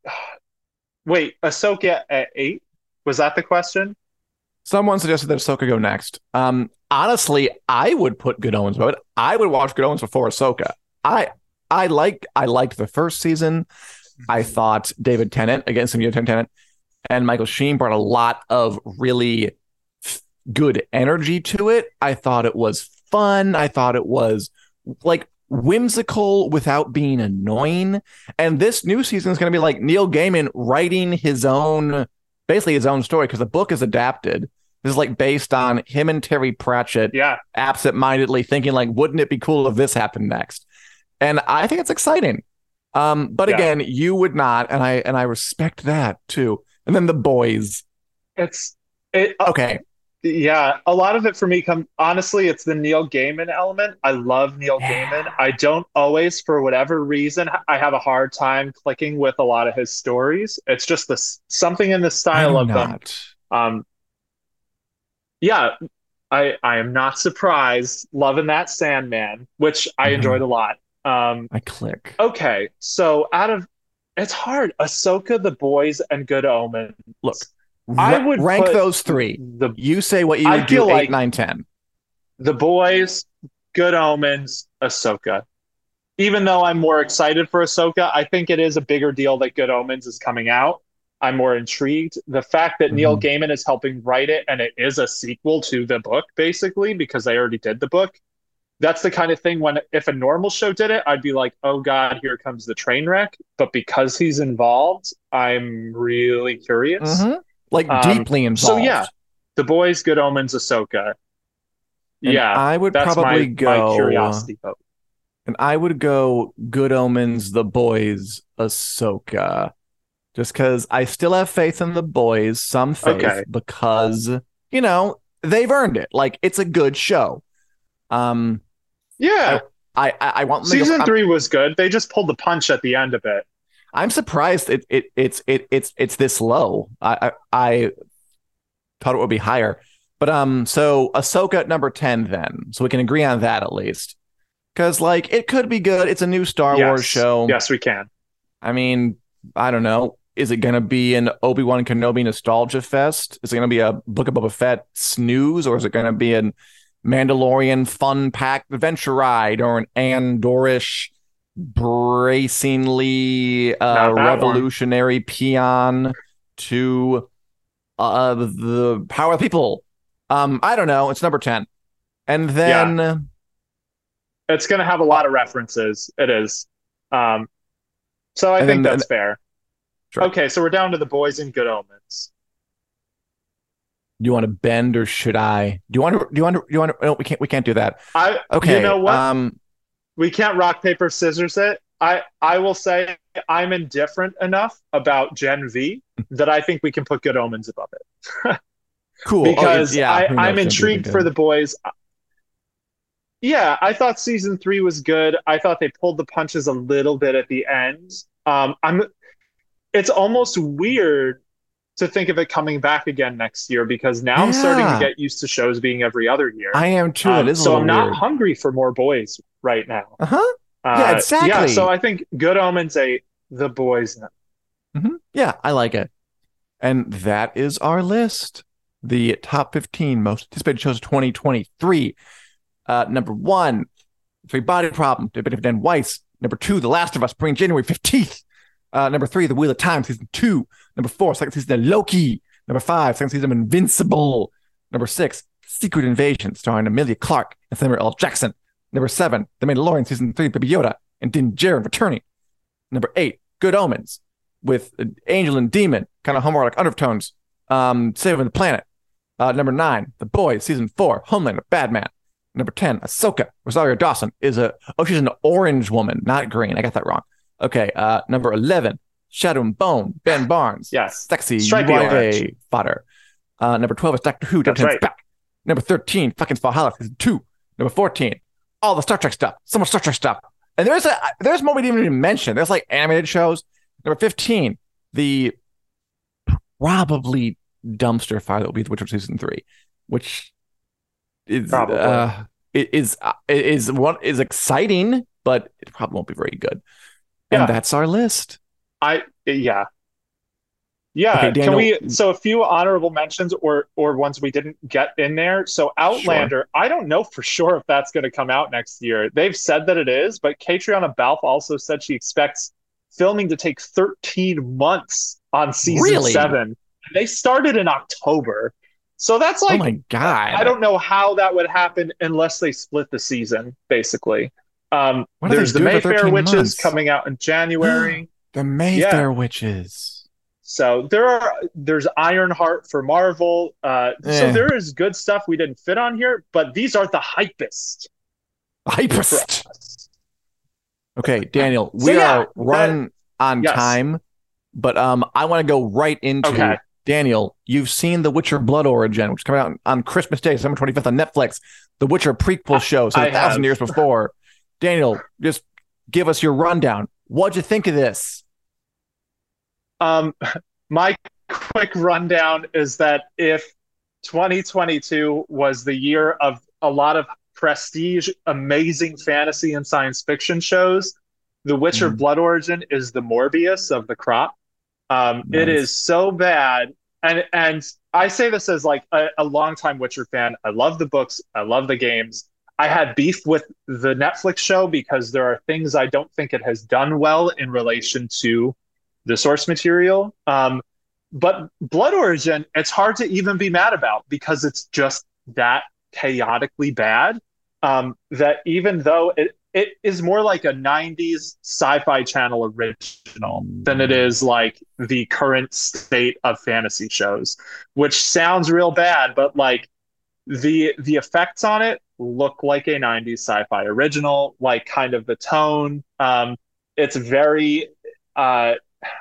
wait, Ahsoka at eight? Was that the question? Someone suggested that Ahsoka go next. Um, honestly, I would put Good Omens, but I would watch Good Omens before Ahsoka. I I like I liked the first season. I thought David Tennant against some David Tennant and Michael Sheen brought a lot of really good energy to it. I thought it was fun. I thought it was like whimsical without being annoying. And this new season is going to be like Neil Gaiman writing his own, basically his own story because the book is adapted. This is like based on him and Terry Pratchett Yeah, absent-mindedly thinking like, wouldn't it be cool if this happened next? And I think it's exciting. Um, but Yeah. again, you would not, and I and I respect that too. And then the boys. It's it. Okay, Yeah, a lot of it for me come honestly, it's the Neil Gaiman element. I love Neil Yeah. Gaiman. I don't always, for whatever reason, I have a hard time clicking with a lot of his stories. It's just this something in the style I'm of them. not. Um, yeah, I I am not surprised. Loving that Sandman, which I Mhm. enjoyed a lot. Um, I click. okay, so out of it's hard. Ahsoka, The Boys, and Good Omens. Look, I would rank those three. The You say what you I would do. feel Eight, like- nine, ten. The Boys, Good Omens, Ahsoka. Even though I'm more excited for Ahsoka, I think it is a bigger deal that Good Omens is coming out. I'm more intrigued. The fact that Neil Gaiman is helping write it and it is a sequel to the book, basically, because they already did the book. That's the kind of thing when if a normal show did it, I'd be like, oh God, here comes the train wreck. But because he's involved, I'm really curious. Mhm. Like Um, deeply involved. So yeah, The Boys, Good Omens, Ahsoka. And yeah, I would probably my, go. my curiosity vote. And I would go Good Omens, The Boys, Ahsoka. Just because I still have faith in the boys, some faith, Okay. because, you know, they've earned it. Like, it's a good show. Um, Yeah, I, I, I want to go- season three was good. They just pulled the punch at the end of it. I'm surprised it, it it's it it's it's this low. I, I I thought it would be higher. But um so Ahsoka at number 10 then. So we can agree on that at least. Cuz like it could be good. It's a new Star Wars show. Yes, we can. I mean, I don't know. Is it going to be an Obi-Wan Kenobi nostalgia fest? Is it going to be a Book of Boba Fett snooze or is it going to be an Mandalorian fun packed adventure ride or an Andorish bracingly uh, that one. revolutionary peon to uh, the power of the people? Um, I don't know. It's number 10. And then It's going to have a lot of references. It is. Um, so I think then- that's fair. Sure. Okay, so we're down to the boys and good omens. do you want to bend or should I? Do you want to do you want to do you want to no, we can't we can't do that. I Okay. You know what? Um we can't rock paper scissors it. I I will say I'm indifferent enough about Gen V that I think we can put good omens above it. cool. Oh, because yeah, I, I'm intrigued for the boys. Yeah, I thought season three was good. I thought they pulled the punches a little bit at the end. Um, I'm. It's almost weird to think of it coming back again next year because now I'm starting to get used to shows being every other year. I am too. Um, so I'm not weird. hungry for more boys right now. Uh-huh. Uh, Yeah, Yeah, so I think Good Omens a the boys. hmm Yeah, I like it. And that is our list. The top 15 most anticipated shows of 2023. Uh, number one, Three Body Problem, David Dan Weiss. Number two, The Last of Us, bringing January 15th. Uh, number three, The Wheel of Time, season two. Number four, second season of Loki. Number five, second season of Invincible. Number six, Secret Invasion, starring Emilia Clarke and Samuel L. Jackson. Number seven, The Mandalorian, season three, Baby Yoda and Din Djarin returning. Number eight, Good Omens, with Angel and Demon, kind of homoerotic undertones, um, saving the planet. Uh, number nine, The Boys, season four, Homelander, Bad Man. Number 10, Ahsoka, Rosario Dawson is a, oh, she's an orange woman, not green. I got that wrong. Okay. Uh, number 11, Shadow and Bone, Ben Barnes. Yes. Sexy orange. fodder. Uh, number 12 is Doctor Who, Doctor right. back. Number 13, fucking Valhalla, season two. Number 14, all the Star Trek stuff. So much Star Trek stuff. And there's a there's more we didn't even mention. There's like animated shows. Number 15, the probably dumpster fire that will be The Witcher season three, which is Probably. uh it is uh, is what is exciting, but it probably won't be very good. And that's our list. I yeah. Yeah, Okay, Daniel- can we mm. so a few honorable mentions or or ones we didn't get in there. So Outlander, I don't know for sure if that's going to come out next year. They've said that it is, but Catriona Balfe also said she expects filming to take 13 months on season Really? 7. They started in October. So that's oh like oh my god! I don't know how that would happen unless they split the season, basically. Um, there's the Mayfair Witches months? coming out in January. the Mayfair witches. So there are there's Ironheart for Marvel. Uh, so Eh. there is good stuff we didn't fit on here, but these are the hypest Hypest. Okay, Daniel, we So, yeah, are running on yes. time, but um, I want to go right into Okay. Daniel. You've seen The Witcher: Blood Origin, which is coming out on Christmas Day, December twenty fifth on Netflix. The Witcher prequel show, so I a thousand have. years before. Daniel, just give us your rundown. What'd you think of this? Um, my quick rundown is that if 2022 was the year of a lot of prestige, amazing fantasy and science fiction shows, The Witcher Mhm. Blood Origin is the Morbius of the crop. Um, It Nice. is so bad. And and I say this as like a, a longtime Witcher fan. I love the books, I love the games. I had beef with the Netflix show because there are things I don't think it has done well in relation to the source material. Um, but Blood Origin, it's hard to even be mad about because it's just that chaotically bad. Um, that even though it, it is more like a 90s sci-fi channel original than it is like the current state of fantasy shows, which sounds real bad, but like the the effects on it look like a 90s sci-fi original, like kind of the tone. Um, it's very uh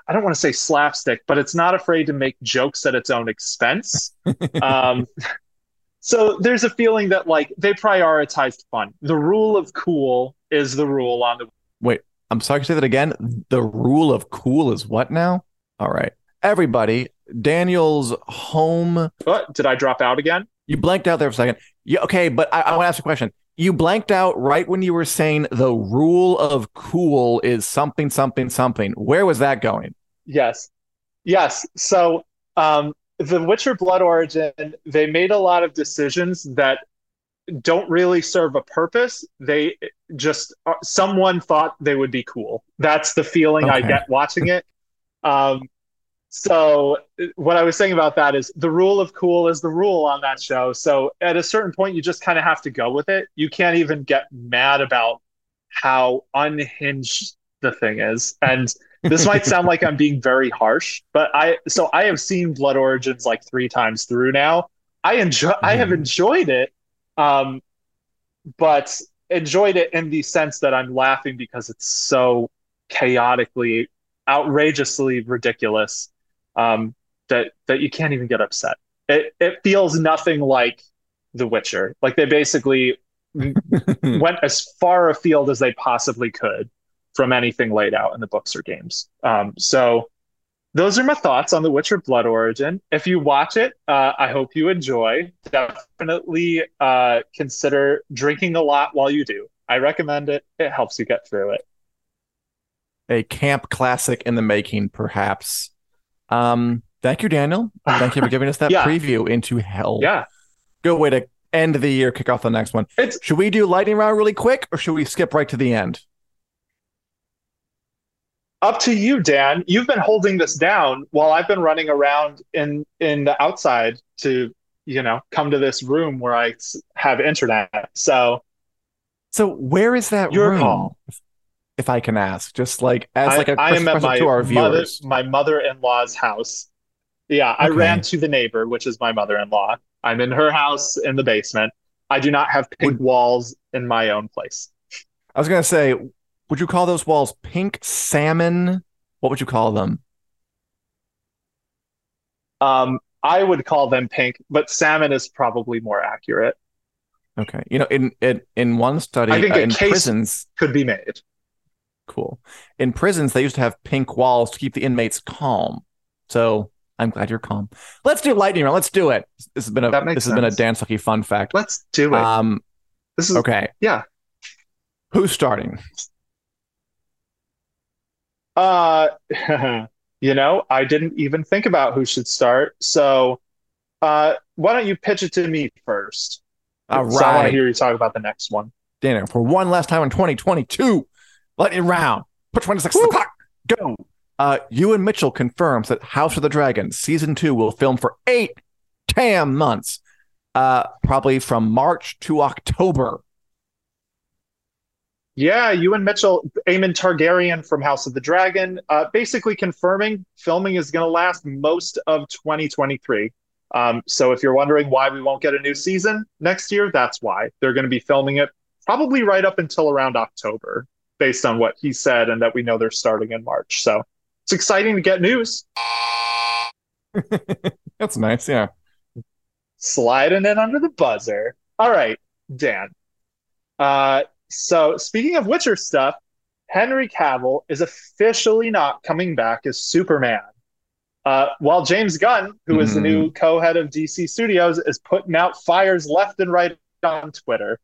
I don't want to say slapstick, but it's not afraid to make jokes at its own expense. um, so there's a feeling that like they prioritized fun. The rule of cool is the rule on the. Wait, I'm sorry to say that again. The rule of cool is what now? All right, everybody. Daniel's home What did I drop out again? You blanked out there for a second. Yeah, okay, but I, I want to ask a question. You blanked out right when you were saying the rule of cool is something, something, something. Where was that going? Yes, yes. So um, the Witcher Blood Origin, they made a lot of decisions that don't really serve a purpose. They just uh, someone thought they would be cool. That's the feeling I get watching it. Um, so what I was saying about that is the rule of cool is the rule on that show. So at a certain point, you just kind of have to go with it. You can't even get mad about how unhinged the thing is. And this might sound like I'm being very harsh, but I so I have seen Blood Origins like three times through now. I enjoy I have Mhm. enjoyed it, um, but enjoyed it in the sense that I'm laughing because it's so chaotically, outrageously ridiculous um, that that you can't even get upset. It it feels nothing like The Witcher. Like they basically went as far afield as they possibly could from anything laid out in the books or games. Um, so those are my thoughts on The Witcher Blood Origin. If you watch it, uh, I hope you enjoy. Definitely uh, consider drinking a lot while you do. I recommend it. It helps you get through it. a camp classic in the making, perhaps. Um, thank you, Daniel. Thank you for giving us that Yeah. preview into hell. Yeah, Good way to end the year, kick off the next one. it's Should we do lightning round really quick or should we skip right to the end? up to you, Dan. You've been holding this down while I've been running around in in the outside to you know come to this room where I have internet. So So where is that Your room? call. If, I can ask, just like as like a I, I am at my to our mother viewers. my mother-in-law's house. Yeah, I ran to the neighbor, which is my mother-in-law. I'm in her house in the basement. I do not have pink Would- walls in my own place. I was gonna say, would you call those walls pink salmon? What would you call them? Um, I would call them pink, but salmon is probably more accurate. Okay, you know, in in, in one study, I think uh, a in case- prisons, Could be made. Cool. In prisons, they used to have pink walls to keep the inmates calm. So I'm glad you're calm. Let's do lightning round. Let's do it. This has been a That makes this has been a sense. Dan Selcke fun fact. Let's do it. Um, this is okay, yeah. who's starting? Uh, you know, I didn't even think about who should start. So, uh, why don't you pitch it to me first? All So I want to hear you talk about the next one. Dana, for one last time in 2022, lightning round. Put 26 on the clock. Go. Uh, Ewan Mitchell confirms that House of the Dragon season two will film for eight damn months, uh, probably from March to October. Yeah, Ewan Mitchell, Aemond Targaryen from House of the Dragon, uh, basically confirming filming is going to last most of 2023. Um, so if you're wondering why we won't get a new season next year, that's why they're going to be filming it probably right up until around October. Based on what he said and that we know they're starting in March. So it's exciting to get news. That's nice. Yeah. Sliding in under the buzzer. All right, Dan. Uh, so speaking of Witcher stuff, Henry Cavill is officially not coming back as Superman. Uh, while James Gunn, who is the new co-head of DC Studios, is putting out fires left and right on Twitter.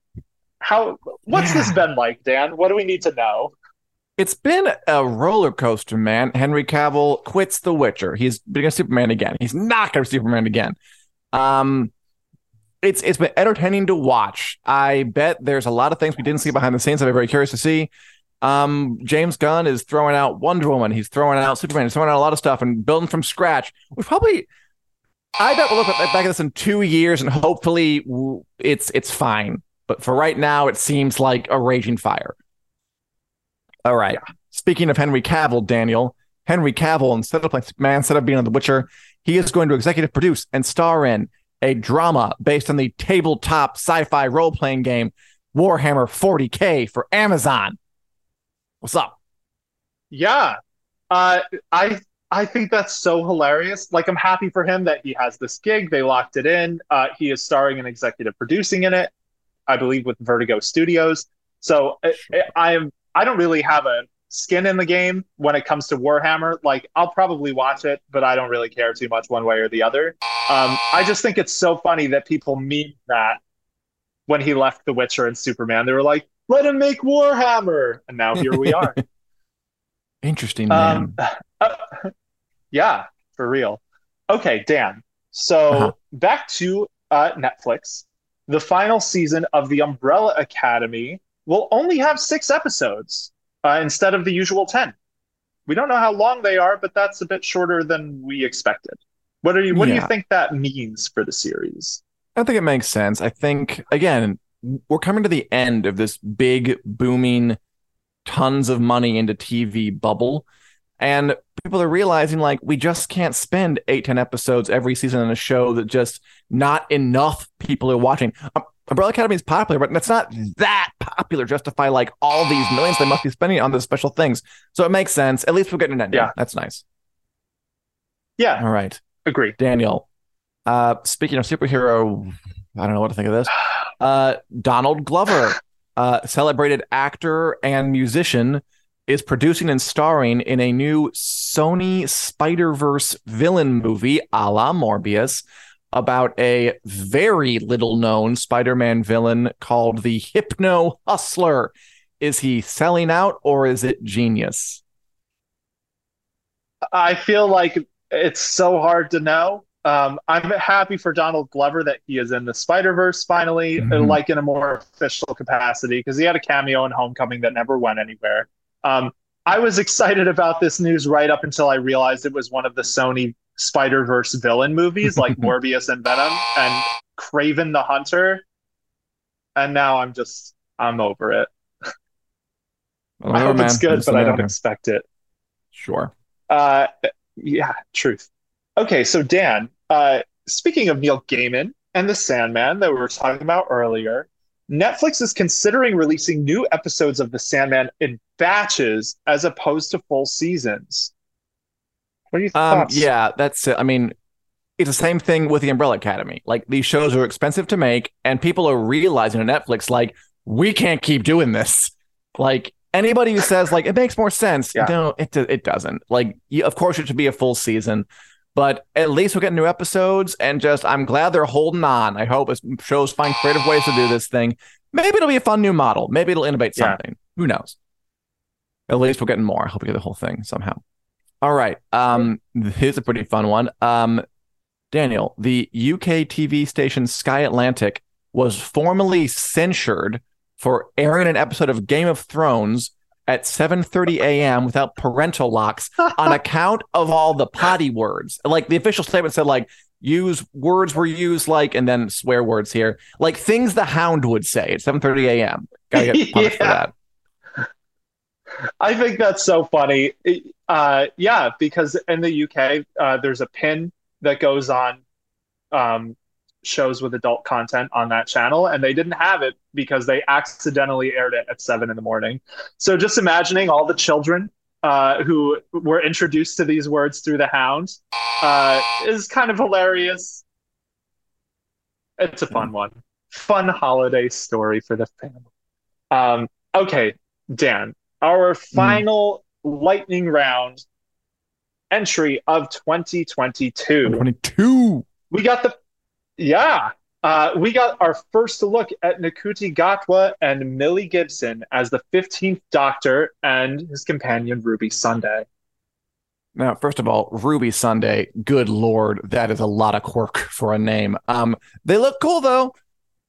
How what's Yeah. this been like, Dan? What do we need to know? It's been a roller coaster, man. Henry Cavill quits The Witcher. He's being a Superman again. He's not going to be Superman again. Um, it's it's been entertaining to watch. I bet there's a lot of things we didn't see behind the scenes. I'm very curious to see. Um, James Gunn is throwing out Wonder Woman. He's throwing out Superman. He's throwing out a lot of stuff and building from scratch. We probably, I bet we'll look back at this in two years and hopefully it's it's fine. But for right now, it seems like a raging fire. All right. Speaking of Henry Cavill, Daniel, Henry Cavill, instead of playing Superman, instead of being on The Witcher, he is going to executive produce and star in a drama based on the tabletop sci-fi role-playing game Warhammer 40k for Amazon. What's up? Yeah. Uh, I I think that's so hilarious. Like I'm happy for him that he has this gig. They locked it in. Uh, he is starring and executive producing in it, I believe, with Vertigo Studios. So I, I am I don't really have a skin in the game when it comes to Warhammer. Like I'll probably watch it, but I don't really care too much one way or the other. Um, I just think it's so funny that people mean that when he left The Witcher and Superman, they were like, "Let him make Warhammer," and now here we are. Interesting, man. Um, uh, yeah, for real. Okay, Dan. So Uh-huh. back to uh, Netflix. The final season of The Umbrella Academy will only have six episodes uh, instead of the usual 10. We don't know how long they are, but that's a bit shorter than we expected. What are you what do you think that means for the series? I think it makes sense. I think again, we're coming to the end of this big booming tons of money into TV bubble. And people are realizing like we just can't spend eight, 10 episodes every season on a show that just not enough people are watching. Um, Umbrella Academy is popular, but it's not that popular to justify like all these millions they must be spending on those special things. So it makes sense. At least we're getting an ending. Yeah. That's nice. Yeah, All right. agree. Daniel. Uh, speaking of superhero, I don't know what to think of this. Uh, Donald Glover, uh, celebrated actor and musician, is producing and starring in a new Sony Spider Verse villain movie, a la Morbius, about a very little known Spider Man villain called the Hypno Hustler. Is he selling out or is it genius? I feel like it's so hard to know. Um, I'm happy for Donald Glover that he is in the Spider Verse finally, Mhm. like in a more official capacity, because he had a cameo in Homecoming that never went anywhere. Um, I was excited about this news right up until I realized it was one of the Sony Spider Verse villain movies, like Morbius and Venom and Kraven the Hunter. And now I'm just, I'm over it. I Whatever, hope it's good, but I don't expect it. Sure. Uh, yeah, truth. Okay, so Dan, uh, speaking of Neil Gaiman and The Sandman that we were talking about earlier, Netflix is considering releasing new episodes of The Sandman in batches as opposed to full seasons. What are your Um, yeah, that's it. I mean, it's the same thing with the Umbrella Academy. Like these shows are expensive to make, and people are realizing on Netflix, like, we can't keep doing this. Like anybody who says like it makes more sense, Yeah. no, it it doesn't. Like, you, of course, it should be a full season, but at least we're getting new episodes, and just I'm glad they're holding on. I hope as shows find creative ways to do this thing. Maybe it'll be a fun new model. Maybe it'll innovate Yeah. something. Who knows? At least we're getting more. I hope we get the whole thing somehow. All right. Um, here's a pretty fun one. Um, Daniel, the UK TV station Sky Atlantic was formally censured for airing an episode of Game of Thrones at 7:30 a.m. without parental locks on account of all the potty words. Like the official statement said, like use words were used like, and then swear words here, like things the Hound would say at 7:30 a.m. Gotta get punished for Yeah. that. I think that's so funny. Uh, yeah, because in the UK, uh, there's a pin that goes on um, shows with adult content on that channel, and they didn't have it because they accidentally aired it at seven in the morning. So just imagining all the children uh, who were introduced to these words through the Hound uh, is kind of hilarious. It's a fun one, fun holiday story for the family. Um, okay, Dan, our final mm. lightning round entry of 2022. 22. We got the yeah. Uh, we got our first look at Ncuti Gatwa and Millie Gibson as the 15th Doctor and his companion Ruby Sunday. Now, first of all, Ruby Sunday, good lord, that is a lot of quirk for a name. Um, they look cool though.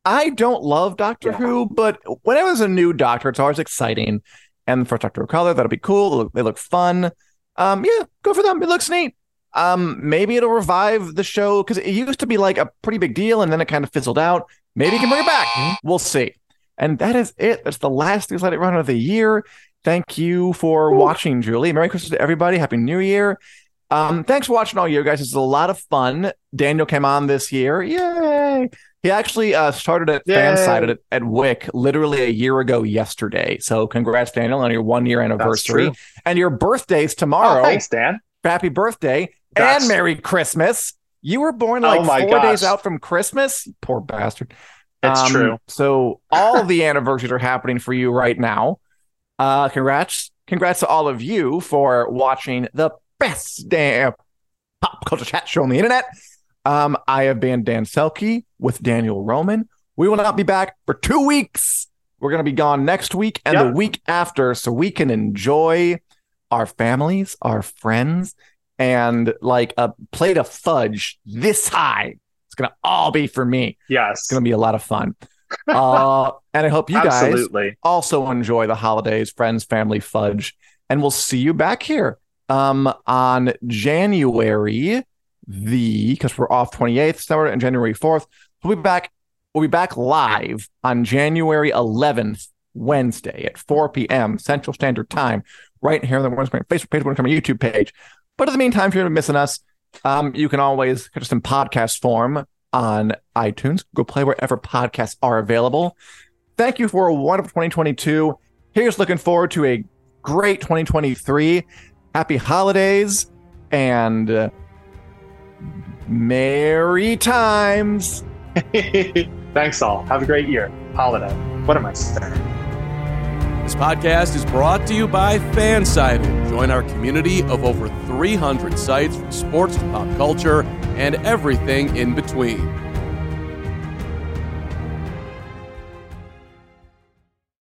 I don't love Doctor yeah. Who, but when I was a new Doctor, it's always exciting. And the first Doctor of Color, that'll be cool. They look, they look fun. Um, yeah, go for them. It looks neat. Um, maybe it'll revive the show because it used to be like a pretty big deal and then it kind of fizzled out. Maybe you can bring it back. Mm-hmm. We'll see. And that is it. That's the last It Run of the year. Thank you for Ooh. watching, Julie. Merry Christmas to everybody. Happy New Year. Um, thanks for watching all year, guys. It's a lot of fun. Daniel came on this year. Yay! He actually uh, started at Fansided at, at Wick literally a year ago yesterday. So congrats, Daniel, on your one year anniversary. And your birthday's tomorrow. Oh, thanks, Dan. Happy birthday and Merry Christmas. You were born like oh four gosh. days out from Christmas. Poor bastard. It's um, true. So all the anniversaries are happening for you right now. Uh, congrats. Congrats to all of you for watching the best damn pop culture chat show on the internet. Um, I have been Dan Selcke with Daniel Roman. We will not be back for two weeks. We're going to be gone next week and yep. the week after so we can enjoy our families, our friends, and like a plate of fudge this high. It's gonna all be for me. Yes, it's gonna be a lot of fun. uh, and I hope you guys also enjoy the holidays, friends, family, fudge, and we'll see you back here um, on January the because we're off 28th December and January 4th. We'll be back. We'll be back live on January 11th, Wednesday at 4 p.m. Central Standard Time, right here on the One Facebook page, One YouTube page. But in the meantime, if you're missing us, um, you can always catch us in podcast form on iTunes. Google Play wherever podcasts are available. Thank you for a wonderful 2022. Here's looking forward to a great 2023. Happy holidays and uh, merry times. Thanks all. Have a great year. Holiday. What am I saying? This podcast is brought to you by Fansided. Join our community of over 300 sites from sports to pop culture and everything in between.